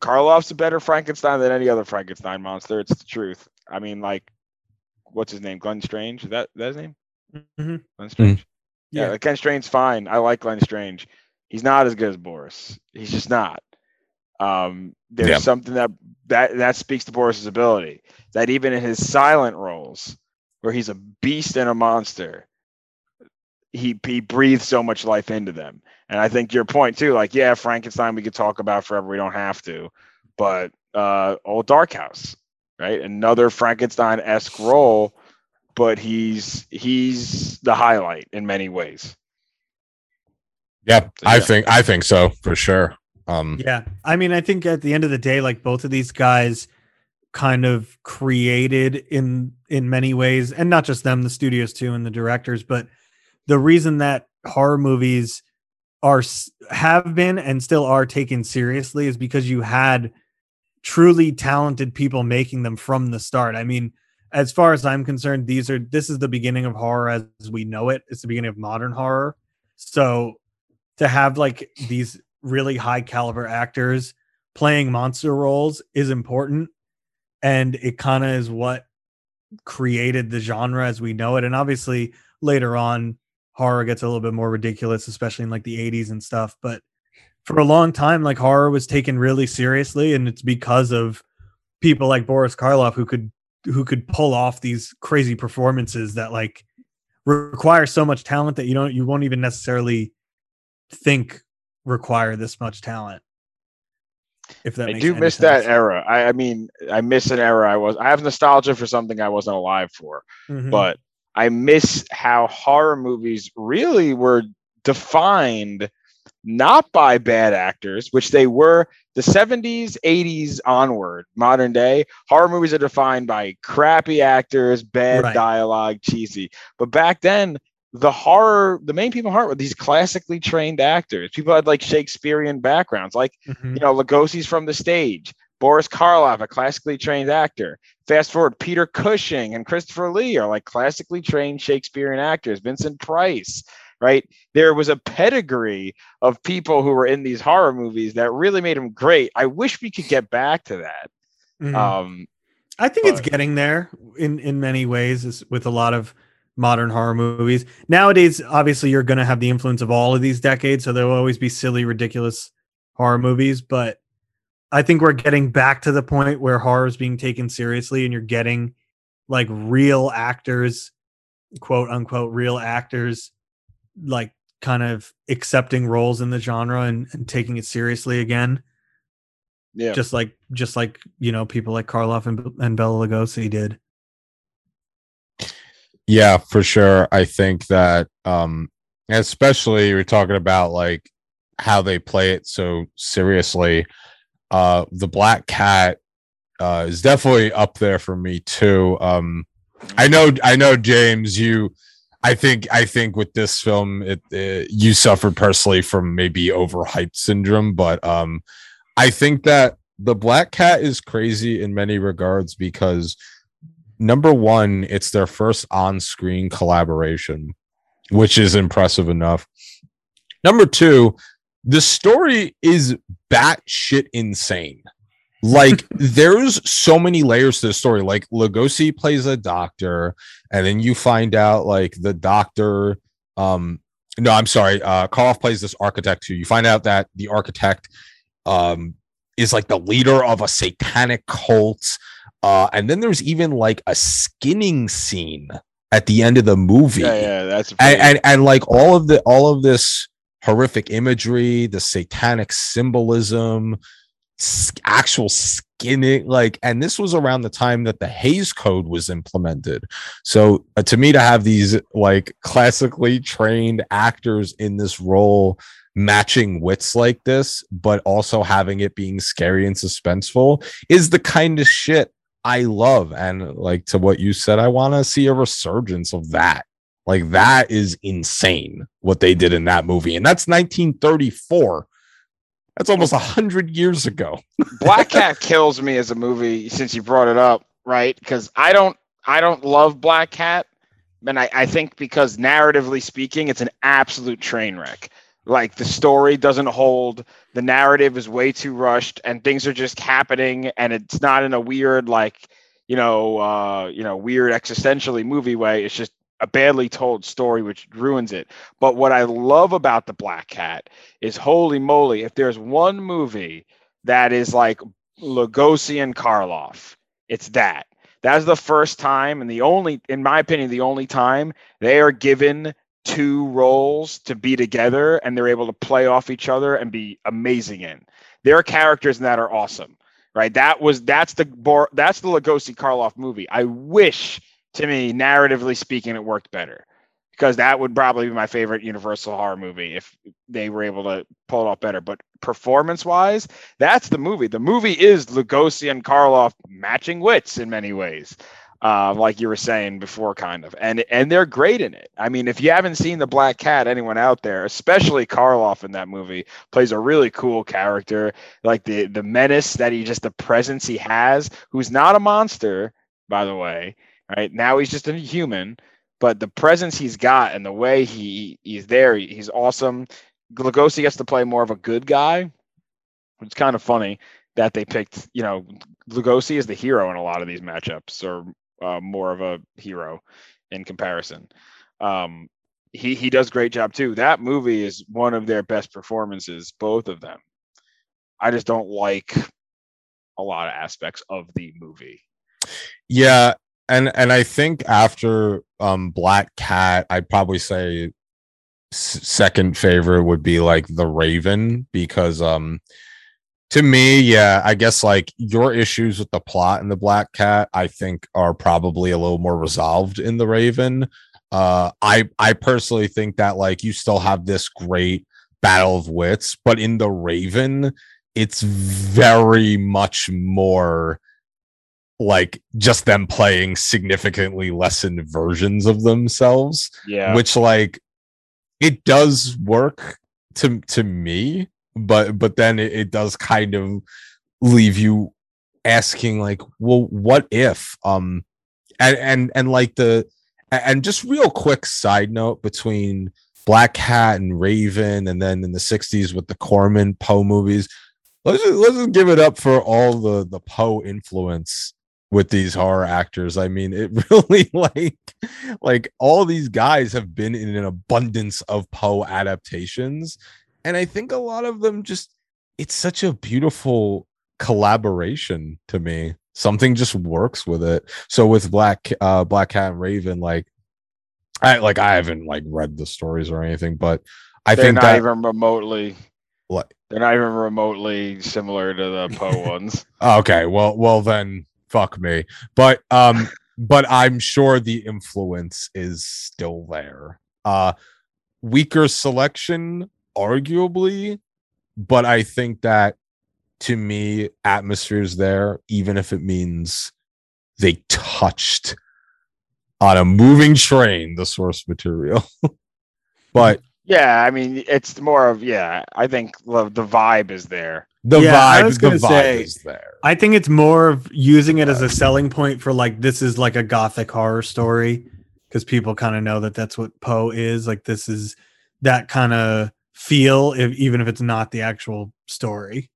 Karloff's a better Frankenstein than any other Frankenstein monster. It's the truth. I mean, like, what's his name? Glenn Strange. Is that that his name? Mhm. Glenn Strange. Yeah, Yeah. like Glenn Strange's fine. I like Glenn Strange. He's not as good as Boris. He's just not. Um, there's Yeah. something that that that speaks to Boris's ability. That even in his silent roles, where he's a beast and a monster, he he breathes so much life into them. And I think your point too, like yeah, Frankenstein we could talk about forever. We don't have to, but uh, old Dark House, right? Another Frankenstein esque role but he's he's the highlight in many ways. Yeah, I think I think so for sure. Um, Yeah. I mean, I think at the end of the day, like both of these guys kind of created in in many ways, and not just them, the studios too, and the directors, but the reason that horror movies are have been and still are taken seriously is because you had truly talented people making them from the start. I mean, as far as I'm concerned, these are this is the beginning of horror as we know it. It's the beginning of modern horror. So to have like these really high caliber actors playing monster roles is important and it kind of is what created the genre as we know it. And obviously later on, horror gets a little bit more ridiculous, especially in like the 80s and stuff. But for a long time, like horror was taken really seriously, and it's because of people like Boris Karloff who could who could pull off these crazy performances that like require so much talent that you don't you won't even necessarily think require this much talent. If that I do miss sense. that era. I, I mean, I miss an era I was. I have nostalgia for something I wasn't alive for, Mhm. but I miss how horror movies really were defined not by bad actors, which they were the 70s, 80s onward, modern day. Horror movies are defined by crappy actors, bad Right. dialogue, cheesy. But back then, the horror, the main people in horror were these classically trained actors. People had like Shakespearean backgrounds, like Mhm. you know, Lugosi's from the stage. Boris Karloff, a classically trained actor. Fast forward, Peter Cushing and Christopher Lee are like classically trained Shakespearean actors. Vincent Price, right? There was a pedigree of people who were in these horror movies that really made them great. I wish we could get back to that. Mhm. Um, I think it's getting there in in many ways with a lot of modern horror movies. Nowadays, obviously you're going to have the influence of all of these decades, so there will always be silly ridiculous horror movies, but I think we're getting back to the point where horror is being taken seriously and you're getting like real actors, quote unquote real actors like kind of accepting roles in the genre and, and taking it seriously again yeah. just like just like you know people like Karloff and, and Bela Lugosi did. Yeah, for sure. I think that um especially we're talking about like how they play it so seriously. Uh the Black Cat uh is definitely up there for me too. Um I know I know James you I think I think with this film it, uh you suffered personally from maybe overhyped syndrome but um I think that the Black Cat is crazy in many regards because number one, it's their first on-screen collaboration, which is impressive enough. Number two, the story is batshit insane. Like <laughs> there's so many layers to the story. Like Lugosi plays a doctor, and then you find out like the doctor. Um, no, I'm sorry. Uh, Karloff plays this architect too. You find out that the architect um is like the leader of a satanic cult. Uh, and then there's even like a skinning scene at the end of the movie. yeah, yeah, that's And, and and like all of the all of this horrific imagery, the satanic symbolism, actual skinning, like, and this was around the time that the Hays Code was implemented. So uh, to me, to have these like classically trained actors in this role matching wits like this, but also having it being scary and suspenseful is the kind of shit I love. And like to what you said, I want to see a resurgence of that. Like that is insane what they did in that movie. And that's 1934. That's almost a hundred years ago. <laughs> Black Cat kills me as a movie since you brought it up, right? Because I don't I don't love Black Cat. And I, I think because narratively speaking, it's an absolute train wreck. Like the story doesn't hold, the narrative is way too rushed, and things are just happening, and it's not in a weird, like, you know, uh, you know, weird existentially movie way. It's just a badly told story which ruins it. But what I love about the Black Cat is holy moly, if there's one movie that is like Lugosi and Karloff. It's that. That's the first time, and the only, in my opinion, the only time they are given two roles to be together and they're able to play off each other and be amazing in. There are characters in that are awesome, right? That was that's the that's the Lugosi Karloff movie. I wish, to me, narratively speaking, it worked better because that would probably be my favorite Universal horror movie if they were able to pull it off better. But performance wise, that's the movie. The movie is Lugosi and Karloff matching wits in many ways, uh, like you were saying before, kind of, and and they're great in it. I mean, if you haven't seen the Black Cat, anyone out there, especially Karloff in that movie, plays a really cool character, like the the menace that he just the presence he has, who's not a monster, by the way. Right now, he's just a human, but the presence he's got and the way he he's there, he's awesome. Lugosi gets to play more of a good guy. It's kind of funny that they picked, you know, Lugosi is the hero in a lot of these matchups, or uh, more of a hero in comparison. Um, he he does great job too. That movie is one of their best performances, both of them. I just don't like a lot of aspects of the movie. Yeah, and and I think after um Black Cat, I'd probably say s- second favorite would be like The Raven because um to me, yeah, I guess like your issues with the plot in the Black Cat, I think are probably a little more resolved in The Raven. Uh I I personally think that like you still have this great battle of wits, but in The Raven, it's very much more like just them playing significantly lessened versions of themselves Yeah, which like it does work to to me but but then it, it does kind of leave you asking like well what if um and and and like the and just real quick side note between black Cat and raven and then in the 60s with the corman poe movies let's just, let's just give it up for all the the poe influence with these horror actors i mean it <laughs> really like like all these guys have been in an abundance of poe adaptations and i think a lot of them just it's such a beautiful collaboration to me something just works with it so with black uh black cat and raven like i like i haven't like read the stories or anything but i they're think not that even remotely. like They're not even remotely similar to the Poe <laughs> ones. okay well well then fuck me but um but i'm sure the influence is still there uh weaker selection arguably but i think that to me atmosphere is there even if it means they touched on a moving train the source material <laughs> but Yeah, I mean, it's more of yeah. I think the, the vibe is there. The Yeah, I vibe was the gonna vibe say- is there I think it's more of using it as a selling point for like this is like a gothic horror story because people kind of know that that's what Poe is. Like this is that kind of feel, if even if it's not the actual story.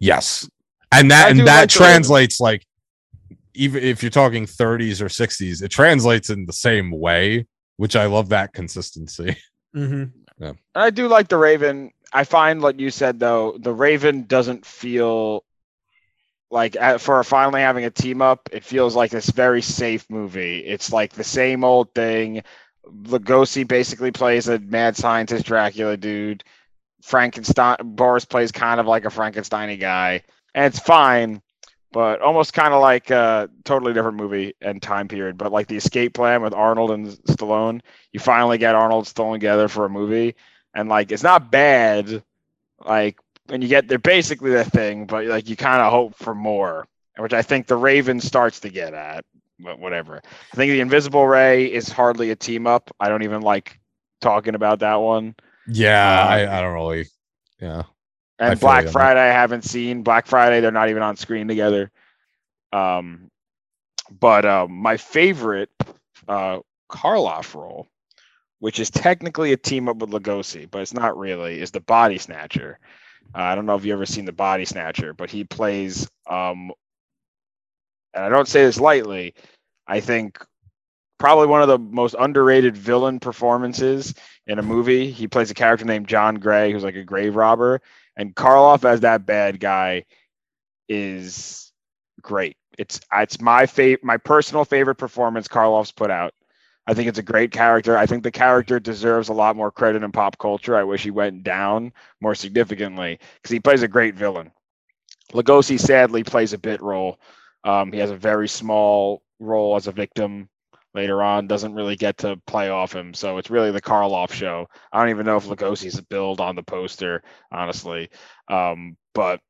Yes. And that I and that like the translates like even if you're talking 30s or 60s, it translates in the same way, which I love that consistency. Mm-hmm. I do like the Raven. I find, like you said, though, the Raven doesn't feel like uh, for finally having a team up. It feels like this very safe movie. It's like the same old thing. Lugosi basically plays a mad scientist Dracula dude. Frankenstein Boris plays kind of like a Frankenstein guy, and it's fine, but almost kind of like a totally different movie and time period. But like the Escape Plan with Arnold and Stallone, you finally get Arnold Stallone together for a movie, and like it's not bad. Like when you get they're basically the thing, but like you kind of hope for more, which I think the Raven starts to get at. But whatever. I think the Invisible Ray is hardly a team up. I don't even like talking about that one. Yeah, Uh, I, I don't really yeah. And Black you on that. Friday, I haven't seen. Black Friday, they're not even on screen together. Um, but um, my favorite uh, Karloff role, which is technically a team up with Lugosi, but it's not really, is the Body Snatcher. Uh, I don't know if you ever seen the Body Snatcher, but he plays, um, and I don't say this lightly. I think probably one of the most underrated villain performances in a movie. He plays a character named John Gray, who's like a grave robber, and Karloff as that bad guy is great. It's it's my favorite, my personal favorite performance Karloff's put out. I think it's a great character. I think the character deserves a lot more credit in pop culture. I wish he went down more significantly because he plays a great villain. Lugosi sadly plays a bit role. Um, he has a very small role as a victim later on. Doesn't really get to play off him. So it's really the Karloff show. I don't even know if Lugosi's a build on the poster, honestly. Um, but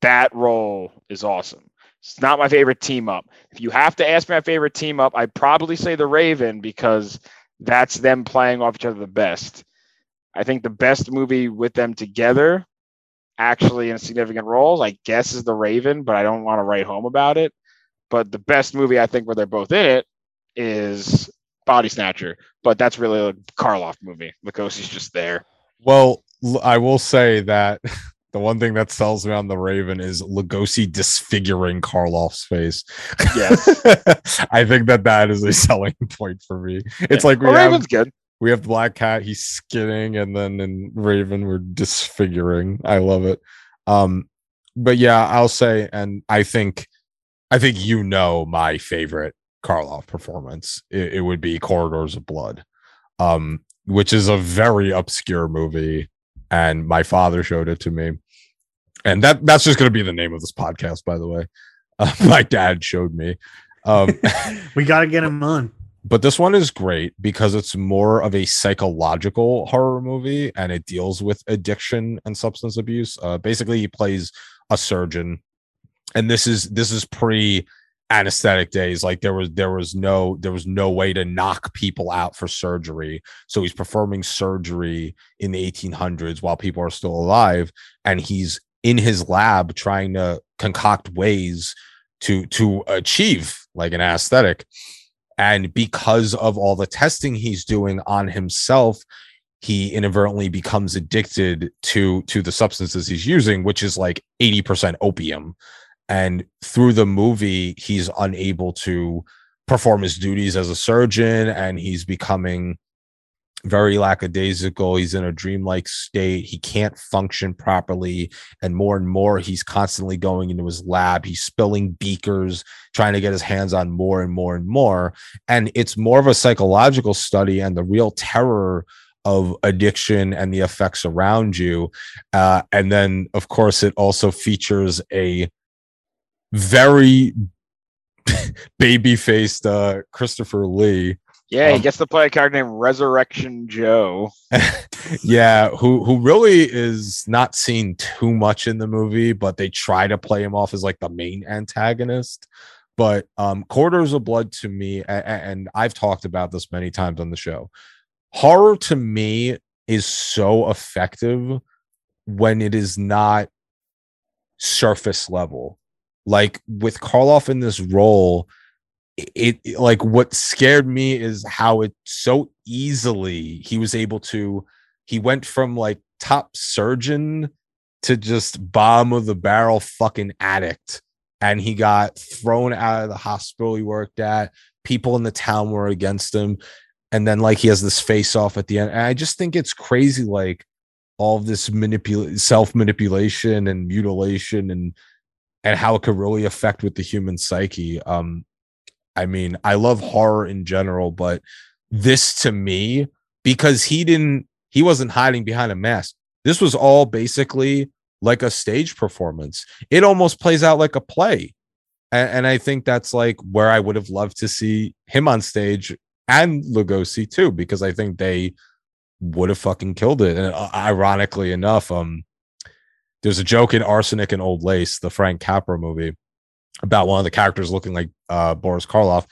that role is awesome. It's not my favorite team up. If you have to ask my favorite team up, I'd probably say the Raven because that's them playing off each other the best. I think the best movie with them together, actually in significant roles, I guess is the Raven, but I don't want to write home about it. But the best movie I think where they're both in it is Body Snatcher, but that's really a Karloff movie. Lugosi's just there. Well, I will say that <laughs> the one thing that sells me on the Raven is Lugosi disfiguring Karloff's face. Yes. <laughs> I think that that is a selling point for me. It's like we Well, have Raven's good. we have Black Cat, he's skinning, and then in Raven we're disfiguring. I love it. Um, but yeah, I'll say, and I think, I think you know my favorite Karloff performance. It, it would be Corridors of Blood, um, which is a very obscure movie, and my father showed it to me, and that that's just going to be the name of this podcast, by the way. <laughs> Uh, my dad showed me. Um, <laughs> we got to get him on. but this one is great because it's more of a psychological horror movie and it deals with addiction and substance abuse uh, basically he plays a surgeon and this is this is pre anesthetic days. Like there was there was no there was no way to knock people out for surgery. So he's performing surgery in the 1800s while people are still alive. And he's in his lab trying to concoct ways to to achieve like anesthetic and because of all the testing he's doing on himself he inadvertently becomes addicted to to the substances he's using which is like 80% opium and through the movie he's unable to perform his duties as a surgeon and he's becoming very lackadaisical. He's in a dreamlike state. He can't function properly. And more and more he's constantly going into his lab. He's spilling beakers trying to get his hands on more and more and more. And it's more of a psychological study and the real terror of addiction and the effects around you. Uh, and then of course it also features a very <laughs> baby faced uh, christopher lee Yeah, he Um, gets to play a character named Resurrection Joe. <laughs> yeah, who who really is not seen too much in the movie, but they try to play him off as like the main antagonist. But um Corridors of Blood to me, a- a- and I've talked about this many times on the show. Horror to me is so effective when it is not surface level. Like with Karloff in this role, it, it like what scared me is how it so easily he was able to he went from like top surgeon to just bottom of the barrel fucking addict. And he got thrown out of the hospital he worked at. People in the town were against him. And then like he has this face off at the end. And i just think it's crazy like all this manipulation self manipulation and mutilation and and how it could really affect with the human psyche um I mean, I love horror in general, but this to me, because he didn't, he wasn't hiding behind a mask. This was all basically like a stage performance. It almost plays out like a play. And, and I think that's like where I would have loved to see him on stage and Lugosi too, because I think they would have fucking killed it. And uh, ironically enough, um, there's a joke in Arsenic and Old Lace, the Frank Capra movie, about one of the characters looking like uh, Boris Karloff.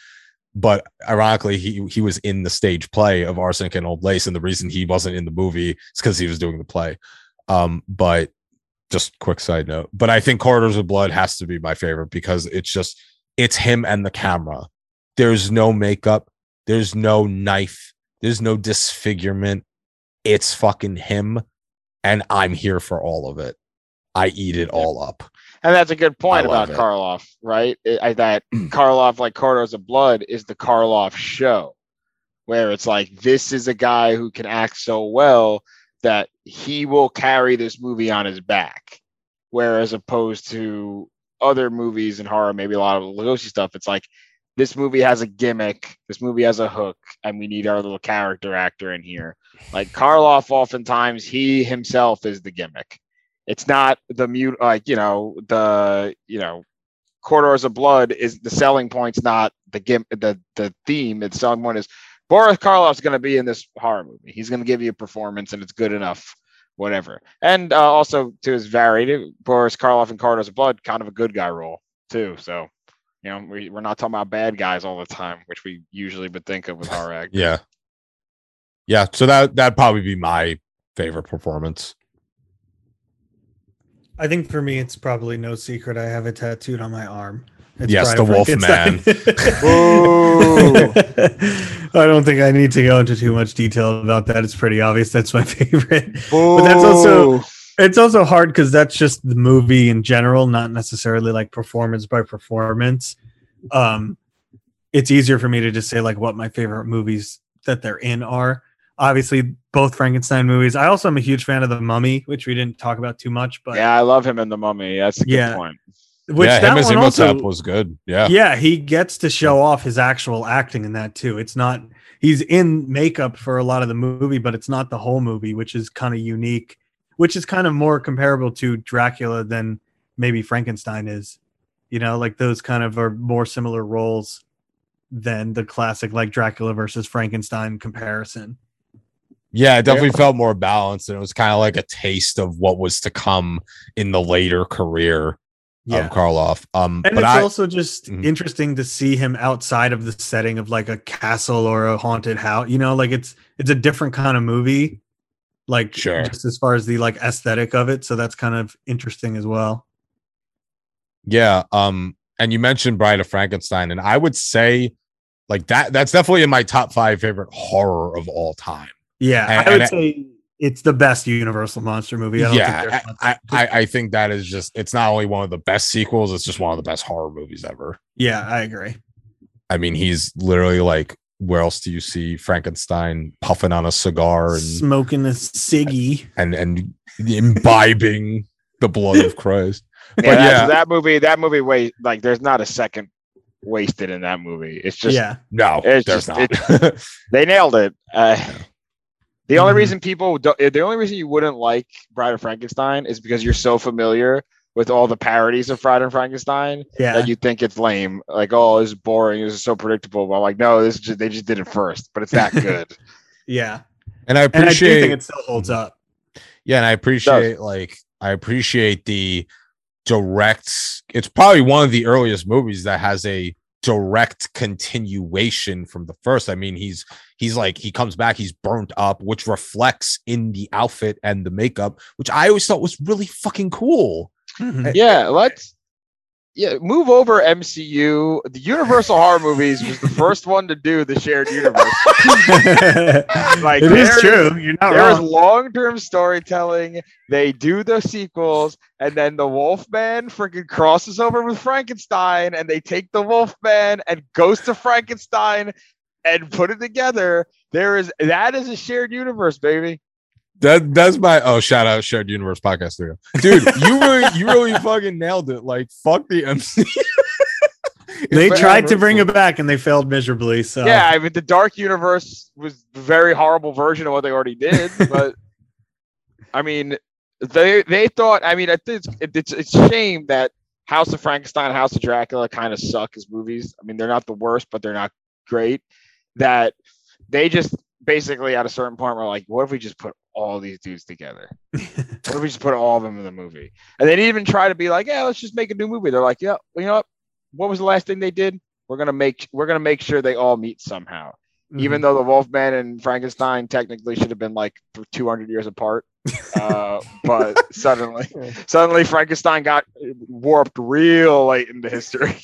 But ironically, he he was in the stage play of Arsenic and Old Lace, and the reason he wasn't in the movie is because he was doing the play. Um, but just quick side note. But I think Corridors of Blood has to be my favorite because it's just it's him and the camera. There's no makeup, there's no knife, there's no disfigurement. It's fucking him, and I'm here for all of it. I eat it all up. And that's a good point about it. Karloff, right? I, I- that <clears throat> Karloff, like Corridors of Blood, is the Karloff show, where it's like this is a guy who can act so well that he will carry this movie on his back. Whereas opposed to other movies and horror, maybe a lot of Lugosi stuff, it's like this movie has a gimmick, this movie has a hook, and we need our little character actor in here. Like Karloff, oftentimes he himself is the gimmick it's not the mute like you know the you know corridors of blood is the selling point's not the gim the the theme the selling point is boris karloff's going to be in this horror movie he's going to give you a performance and it's good enough whatever and uh, also to his varied boris karloff and corridors of blood kind of a good guy role too so you know we, we're not talking about bad guys all the time which we usually would think of with horror <laughs> actors. Yeah. Yeah. So that that'd probably be my favorite performance. I think for me, it's probably no secret. I have it tattooed on my arm. It's Yes, Bride the of Wolf Frankenstein. <laughs> I don't think I need to go into too much detail about that. It's pretty obvious. That's my <laughs> favorite. But that's also It's also hard because that's just the movie in general, not necessarily like performance by performance. Um, it's easier for me to just say like what my favorite movies that they're in are. Obviously, both Frankenstein movies. I also am a huge fan of The Mummy, which we didn't talk about too much, but yeah, I love him in the Mummy. That's a good Yeah. point. which yeah, that him as one also, was good. Yeah. yeah, he gets to show off his actual acting in that too. It's not he's in makeup for a lot of the movie, but it's not the whole movie, which is kind of unique, which is kind of more comparable to Dracula than maybe Frankenstein is. You know, like those kind of are more similar roles than the classic like Dracula versus Frankenstein comparison. Yeah, it definitely felt more balanced, and it was kind of like a taste of what was to come in the later career of Karloff. Um, And but it's I also just Mhm. interesting to see him outside of the setting of like a castle or a haunted house. You know, like it's it's a different kind of movie. Like Sure. just as far as the like aesthetic of it. So that's kind of interesting as well. yeah, um, and you mentioned Bride of Frankenstein, and I would say like that. That's definitely in my top five favorite horror of all time. Yeah. And- I would and I- say it's the best Universal monster movie. I don't yeah, there's I, I, I think that is just it's not only one of the best sequels, it's just one of the best horror movies ever. yeah, I agree. I mean, he's literally like, where else do you see Frankenstein puffing on a cigar and Smoking a ciggy. and and imbibing the blood of <laughs> Christ? But that's- yeah. that movie. That movie. Wait, like there's not a second wasted in that movie. It's just yeah. No, It's there's just- not. <laughs> they nailed it. Uh, the only Mhm. reason people, do, the only reason you wouldn't like Bride of Frankenstein is because you're so familiar with all the parodies of Bride of Frankenstein Yeah. that you think it's lame. Like, oh, it's boring. This is so predictable. But I'm like, no, this is just, they just did it first, but it's that good. <laughs> yeah. and I And I do appreciate think it still holds up. Yeah, and I appreciate like I appreciate the direct. It's probably one of the earliest movies that has a direct continuation from the first. I mean, he's he's like he comes back, he's burnt up, which reflects in the outfit and the makeup, which I always thought was really fucking cool. Mhm. yeah, let's. Yeah, move over MCU. The Universal horror movies was the first one to do the shared universe. <laughs> <laughs> Like, it is there- true. You're not There is wrong. long-term storytelling. They do the sequels, and then the Wolfman freaking crosses over with Frankenstein, and they take the Wolfman and goes to Frankenstein and put it together. There is that is a shared universe, baby. That that's my oh shout out shared universe podcast studio, dude. You really you really <laughs> fucking nailed it. Like fuck the MC. <laughs> They tried to bring it back and they failed miserably. So Yeah, I mean the Dark Universe was a very horrible version of what they already did, <laughs> but I mean they they thought. I mean, I think it's it's, it's a shame that House of Frankenstein, House of Dracula kind of suck as movies. I mean, they're not the worst, but they're not great. That they just basically at a certain point were like, what if we just put all these dudes together? <laughs> what if we just put all of them in the movie? And they didn't even try to be like, yeah, let's just make a new movie. They're like, yeah, well, you know what? What was the last thing they did? We're gonna make we're gonna make sure they all meet somehow. Mhm. Even though the Wolfman and Frankenstein technically should have been like for 200 years apart, <laughs> uh, but suddenly, <laughs> suddenly Frankenstein got warped real late into history.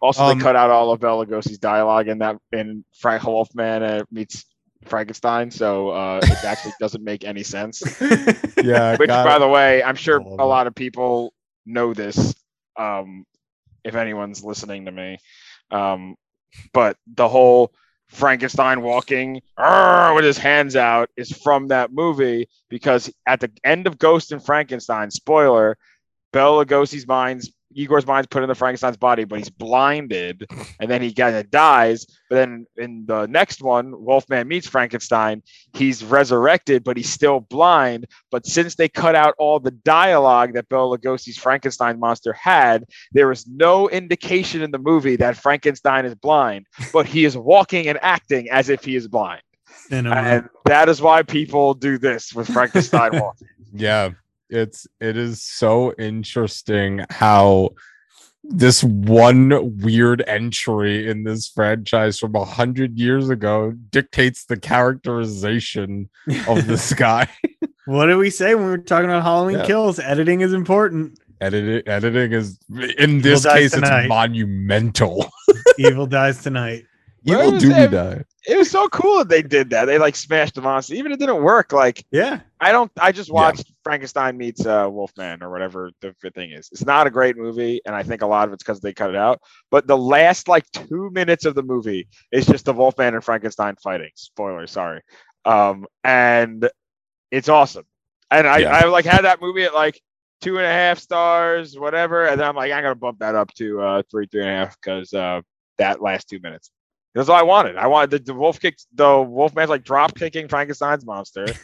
Also, Um, they cut out all of Bela Lugosi's dialogue in that in Frank Wolfman uh, meets Frankenstein, so uh, it actually <laughs> doesn't make any sense. <laughs> Yeah, Which, by it. the way, I'm sure a lot of people know this. Um, if anyone's listening to me, um, but the whole Frankenstein walking with his hands out is from that movie because at the end of Ghost of Frankenstein, spoiler, Bela Lugosi's mind's Igor's mind's put into Frankenstein's body, but he's blinded, and then he kind of dies. But then in the next one, Wolfman meets Frankenstein. He's resurrected, but he's still blind. But since they cut out all the dialogue that Bela Lugosi's Frankenstein monster had, there is no indication in the movie that Frankenstein is blind, but he is walking and acting as if he is blind. Cinema. And that is why people do this with Frankenstein <laughs> walking. yeah it's it is so interesting how this one weird entry in this franchise from a hundred years ago dictates the characterization of <laughs> this guy what did we say when we were talking about Halloween Yeah. kills? Editing is important. editing editing is in this dies case it's monumental Evil dies tonight. You Where was do me die. It was so cool that they did that. They like smashed the monster, even if it didn't work. Like Yeah. I don't. I just Yeah. watched Frankenstein meets uh, Wolfman or whatever the thing is. It's not a great movie, and I think a lot of it's because they cut it out. But the last like two minutes of the movie is just the Wolfman and Frankenstein fighting. Spoiler, sorry. Um, and it's awesome. And I, Yeah. I like had that movie at like two and a half stars, whatever. And then I'm like, I'm gonna bump that up to uh, three, three and a half because uh, that last two minutes. That's all I wanted. I wanted the, the wolf kick, the wolf man's like drop kicking Frankenstein's monster. <laughs>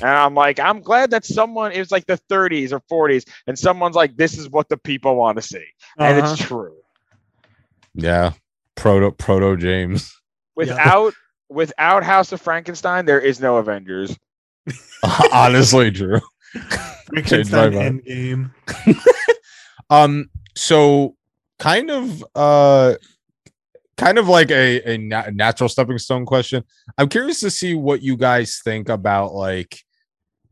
And I'm like, I'm glad that someone it was like the 30s or 40s, and someone's like, this is what the people want to see. And Uh-huh. it's true. Yeah. Proto proto James. Without without House of Frankenstein, there is no Avengers. <laughs> Honestly, Drew. Changed my Frankenstein mind. Endgame. <laughs> Um, so kind of uh kind of like a, a na- natural stepping stone question. I'm curious to see what you guys think about like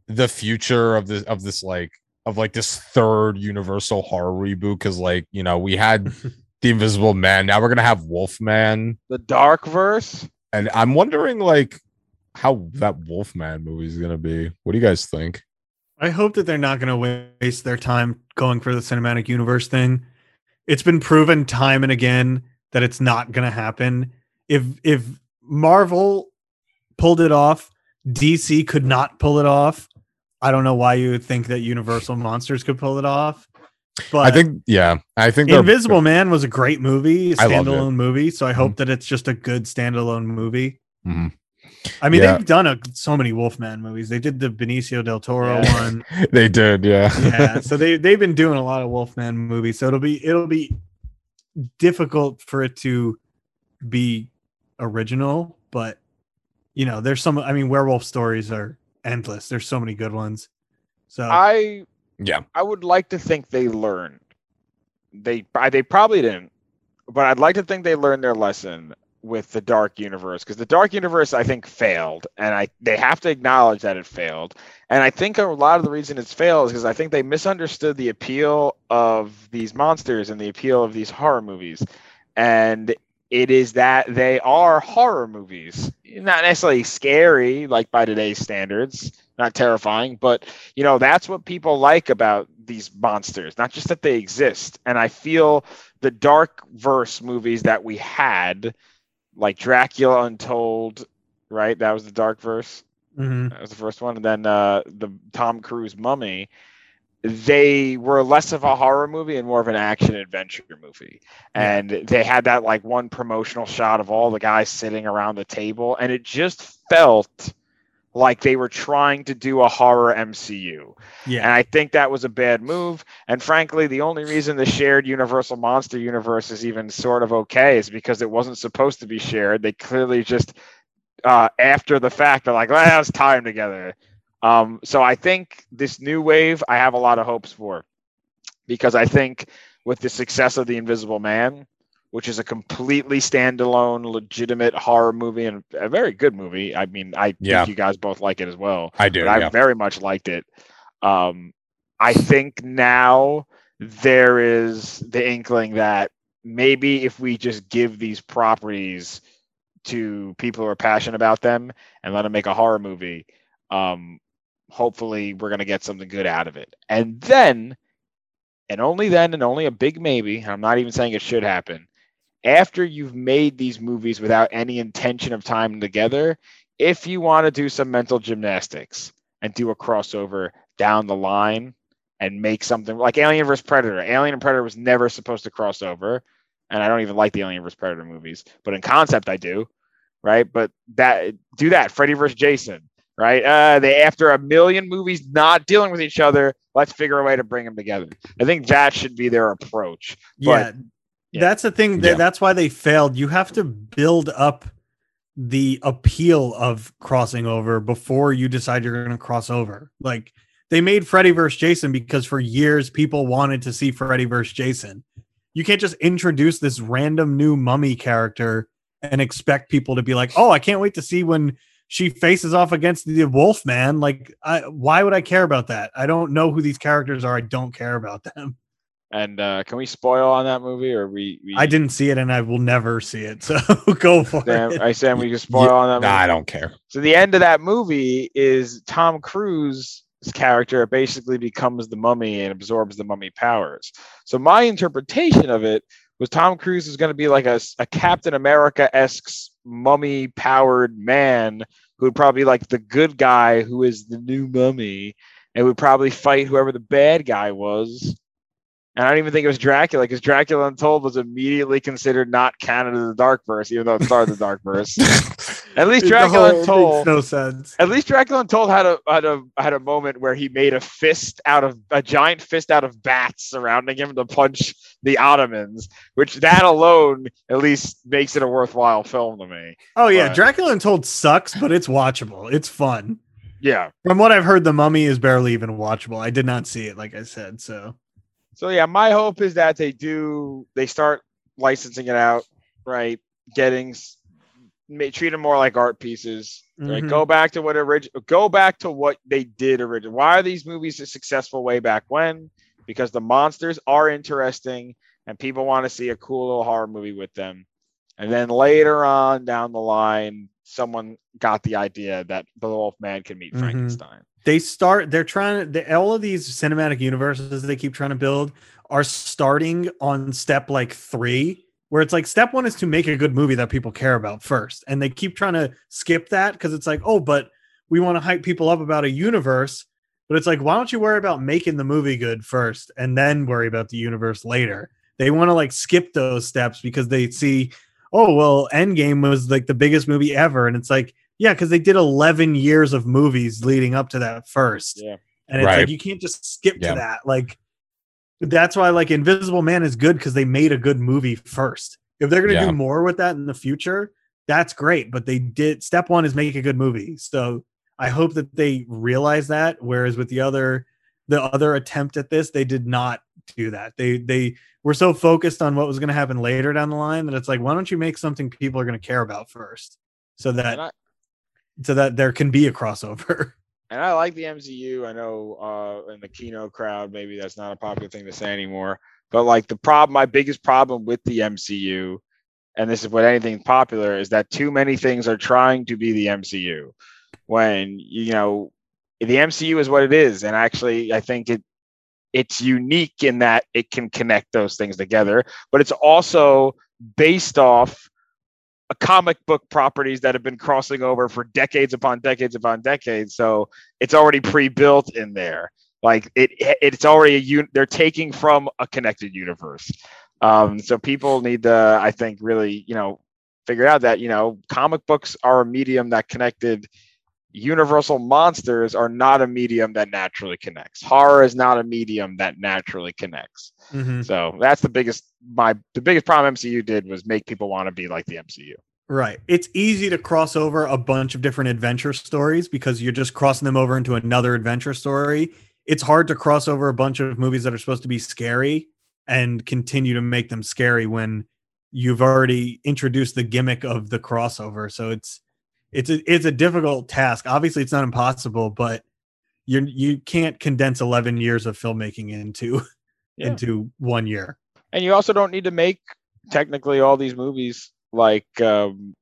the future of this of this like of like this third universal horror reboot because like you know we had <laughs> the invisible man now we're gonna have wolfman The Dark Verse. and i'm wondering like how that wolfman movie is gonna be what do you guys think I hope that they're not going to waste their time going for the cinematic universe thing. It's been proven time and again that it's not going to happen. If if Marvel pulled it off, DC could not pull it off. I don't know why you would think that Universal Monsters could pull it off. But i think yeah i think Invisible Man was a great movie, a standalone movie. So I hope that it's just a good standalone movie. Mhm. I mean, Yeah. they've done a, so many Wolfman movies. They did the Benicio del Toro Yeah. one. <laughs> they did yeah yeah, <laughs> so they they've been doing a lot of Wolfman movies. So it'll be it'll be difficult for it to be original, but you know, there's some. I mean, werewolf stories are endless. There's so many good ones. So I yeah I would like to think they learned. They I- they probably didn't, but I'd like to think they learned their lesson with the Dark Universe because the Dark Universe I think failed, and I they have to acknowledge that it failed. And I think a lot of the reason it's failed is because I think they misunderstood the appeal of these monsters and the appeal of these horror movies, and it is that they are horror movies, not necessarily scary like by today's standards, not terrifying, but you know that's what people like about these monsters not just that they exist. And i feel the dark verse movies that we had like dracula untold right? That was the dark verse. Mhm. that was the first one. And then uh the tom cruise mummy. They were less of a horror movie and more of an action adventure movie. And they had that like one promotional shot of all the guys sitting around the table. And it just felt like they were trying to do a horror MCU. Yeah. And I think that was a bad move. And frankly, the only reason the shared Universal Monster universe is even sort of okay is because it wasn't supposed to be shared. They clearly just, uh, after the fact, they're like, let's tie them together. Um, so I think this new wave, I have a lot of hopes for because I think with the success of The Invisible Man, which is a completely standalone, legitimate horror movie and a very good movie. I mean, I Yeah. think you guys both like it as well i do but I yeah very much liked it. Um, I think now there is the inkling that maybe if we just give these properties to people who are passionate about them and let them make a horror movie, um, hopefully we're going to get something good out of it. And then, and only then, and only a big maybe, I'm not even saying it should happen, after you've made these movies without any intention of time together, if you want to do some mental gymnastics and do a crossover down the line and make something like Alien vs Predator. Alien and Predator was never supposed to cross over, and I don't even like the Alien vs Predator movies, but in concept I do, right? But that do that Freddy vs Jason, right? Uh, they after a million movies not dealing with each other, let's figure a way to bring them together. I think that should be their approach. yeah. Yeah. That's the thing. That, Yeah. That's why they failed. You have to build up the appeal of crossing over before you decide you're going to cross over. Like they made Freddy versus Jason because for years people wanted to see Freddy versus Jason. You can't just introduce this random new mummy character and expect people to be like, "Oh, I can't wait to see when she faces off against the wolf man." Like, I, why would I care about that? I don't know who these characters are. I don't care about them. And uh, can we spoil on that movie, or we? we I didn't see it and I will never see it. So <laughs> go for Damn, it. I said we can spoil Yeah, on that. Nah, movie. I don't care. So the end of that movie is Tom Cruise's character basically becomes the mummy and absorbs the mummy powers. So my interpretation of it was Tom Cruise is going to be like a, a Captain America esque mummy powered man who would probably be like the good guy who is the new mummy and would probably fight whoever the bad guy was. And I don't even think it was Dracula because Dracula Untold was immediately considered not canon of the Dark Verse, even though it started the Dark Verse. <laughs> At least Dracula whole Untold. makes no sense. At least Dracula Untold had a had a had a moment where he made a fist out of a giant fist out of bats surrounding him to punch the Ottomans, which that alone at least makes it a worthwhile film to me. Oh yeah, But- Dracula Untold sucks, but it's watchable. It's fun. Yeah. From what I've heard, The Mummy is barely even watchable. I did not see it, like I said. So So yeah, my hope is that they do they start licensing it out, right? Getting s- ma- treat them more like art pieces. Right? Mhm. Go back to what original. Go back to what they did originally. Why are these movies successful way back when? Because the monsters are interesting and people want to see a cool little horror movie with them. And then later on down the line, someone got the idea that the Wolf Man can meet Mhm. Frankenstein. They start. They're trying to. All of these cinematic universes they keep trying to build are starting on step like three, where it's like step one is to make a good movie that people care about first, and they keep trying to skip that because it's like, oh, but we want to hype people up about a universe. But it's like, why don't you worry about making the movie good first and then worry about the universe later? They want to like skip those steps because they see, oh, well, Endgame was like the biggest movie ever. And it's like, yeah, because they did 11 years of movies leading up to that first. Yeah. And it's Right. like, you can't just skip Yeah. to that. Like, that's why like Invisible Man is good because they made a good movie first. If they're going to Yeah. do more with that in the future, that's great. But they did step one is make a good movie. So I hope that they realize that. Whereas with the other, the other attempt at this, they did not do that. They they were so focused on what was going to happen later down the line that it's like, why don't you make something people are going to care about first, so that I, so that there can be a crossover. <laughs> and I like the MCU. I know uh, in the Kino crowd, maybe that's not a popular thing to say anymore. But like the problem, my biggest problem with the MCU, and this is what anything popular is that too many things are trying to be the MCU. When you know the MCU is what it is, and actually, I think it it's unique in that it can connect those things together, but it's also based off comic book properties that have been crossing over for decades upon decades upon decades. So it's already pre-built in there. Like it, it's already a un- they're taking from a connected universe. Um, so people need to, I think, really, you know, figure out that you know, comic books are a medium that connected. Universal monsters are not a medium that naturally connects. Horror is not a medium that naturally connects. Mm-hmm. So that's the biggest my the biggest problem MCU did was make people want to be like the MCU. Right. It's easy to cross over a bunch of different adventure stories because you're just crossing them over into another adventure story. It's hard to cross over a bunch of movies that are supposed to be scary and continue to make them scary when you've already introduced the gimmick of the crossover. So it's it's a it's a difficult task. Obviously it's not impossible, but you you can't condense 11 years of filmmaking into Yeah. into one year. And you also don't need to make technically all these movies like um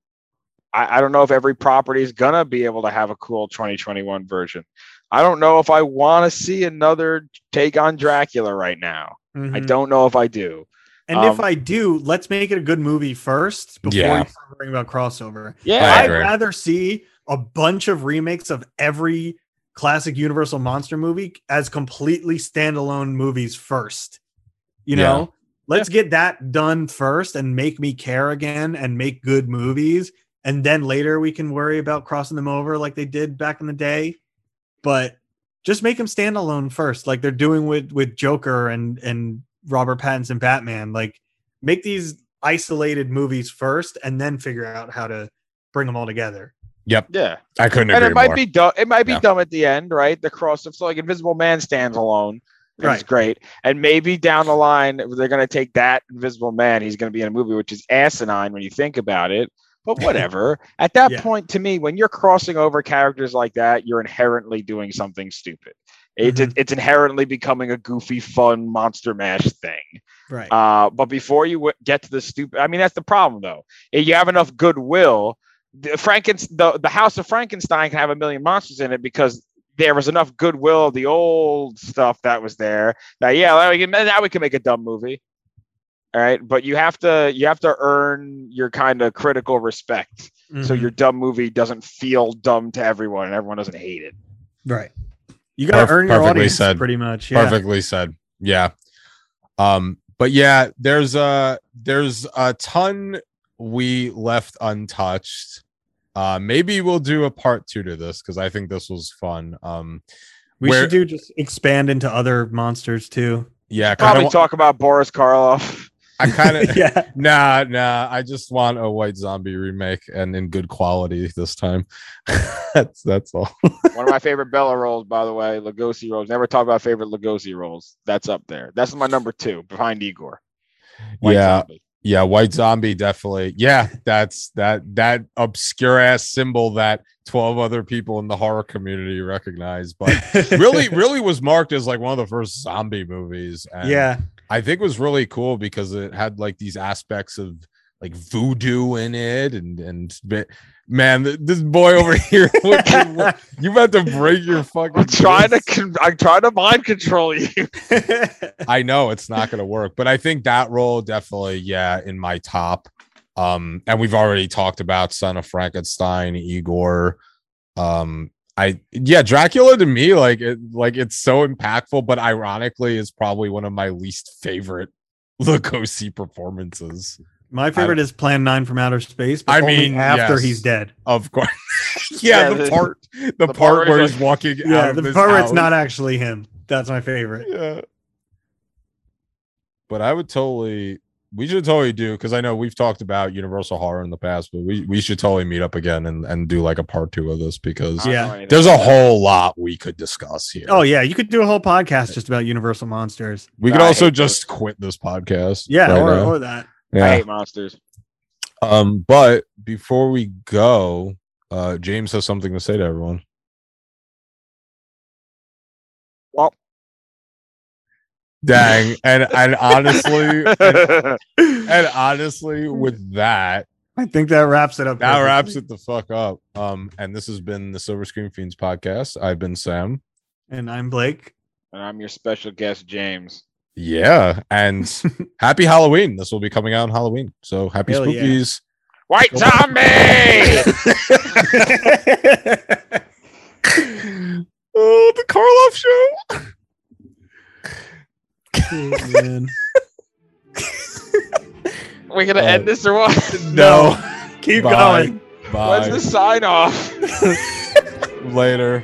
I, I don't know if every property is gonna be able to have a cool 2021 version. I don't know if I want to see another take on Dracula right now. I Mhm. don't know if I do. And if Um, I do, let's make it a good movie first before Yeah. you start worrying about crossover. Yeah, I I'd rather see a bunch of remakes of every classic Universal monster movie as completely standalone movies first. You Yeah. know, let's get that done first and make me care again and make good movies. And then later we can worry about crossing them over like they did back in the day. But just make them standalone first, like they're doing with with Joker and and Robert Pattinson Batman. Like make these isolated movies first, and then figure out how to bring them all together. Yep. Yeah. I couldn't and agree it might more. be dumb. It might be Yeah. dumb at the end, right? The cross of so like Invisible Man stands alone. It's Right. great. And maybe down the line they're gonna take that Invisible Man. He's gonna be in a movie which is asinine when you think about it. But <laughs> whatever. at that Yeah. point, to me, when you're crossing over characters like that, you're inherently doing something stupid. It's it's inherently becoming a goofy, fun monster mash thing. Right. Uh, but before you w- get to the stupid, I mean that's the problem though. If you have enough goodwill, the Frankenstein, the, the House of Frankenstein can have a million monsters in it because there was enough goodwill of the old stuff that was there that yeah, now we can, now we can make a dumb movie. All right, but you have to you have to earn your kind of critical respect, so Mhm. your dumb movie doesn't feel dumb to everyone and everyone doesn't hate it. right. You got to Perf- earn your perfectly audience said. pretty much. Yeah. Perfectly said. Yeah. Um, but yeah, there's a there's a ton we left untouched. Uh maybe we'll do a part two to this because I think this was fun. Um We where- should do just expand into other monsters too. yeah, kind Probably of talk about Boris Karloff. I kind of <laughs> yeah. nah nah. I just want a white zombie remake and in good quality this time. <laughs> that's that's all. <laughs> One of my favorite Bela roles, by the way, Lugosi roles. Never talk about favorite Lugosi roles. That's up there. That's my number two behind Igor. White yeah, Zombie. yeah, white zombie definitely. Yeah, that's that that obscure ass symbol that 12 other people in the horror community recognize, but really, really was marked as like one of the first zombie movies. And yeah. I think it was really cool because it had like these aspects of like voodoo in it, and and but, man, this boy over <laughs> here, what- what- you about to break your fucking. I'm trying to. Con- I'm trying to mind control you. <laughs> I know it's not going to work, but I think that role definitely, yeah, in my top. Um, and we've already talked about Son of Frankenstein, Igor. Um, I yeah, Dracula to me, like it, like it's so impactful, but ironically, is probably one of my least favorite <laughs> Lugosi performances. My favorite is Plan Nine from Outer Space. But I only mean, after yes. he's dead. Of course, <laughs> yeah, Yeah, the the- part, the, the part part where where he's he's walking Yeah, of the this part where it's not actually him. That's my favorite. yeah. But I would totally we should totally do because I know we've talked about Universal Horror in the past, but we, we should totally meet up again and, and do like a part two of this because Yeah. there's a whole lot we could discuss here. Oh yeah, you could do a whole podcast just about Universal monsters. we could I also hate just quit this podcast. Yeah, right or, or that. it. I hate monsters. Um, but before we go, uh James has something to say to everyone. Well, Dang. And and honestly, and, <laughs> and honestly, with that, I think that wraps it up. that perfectly. wraps it the fuck up. Um, and this has been the Silver Screen Fiends podcast. I've been Sam. And I'm Blake. and I'm your special guest, James. Yeah, and <laughs> happy Halloween. This will be coming out on Halloween. So happy Hell yeah. spookies. White zombie. <laughs> oh, the Karloff show. Oh, man. <laughs> We're gonna Uh, end this or what? <laughs> No. Keep Bye. going. When's Bye. the sign off? <laughs> Later.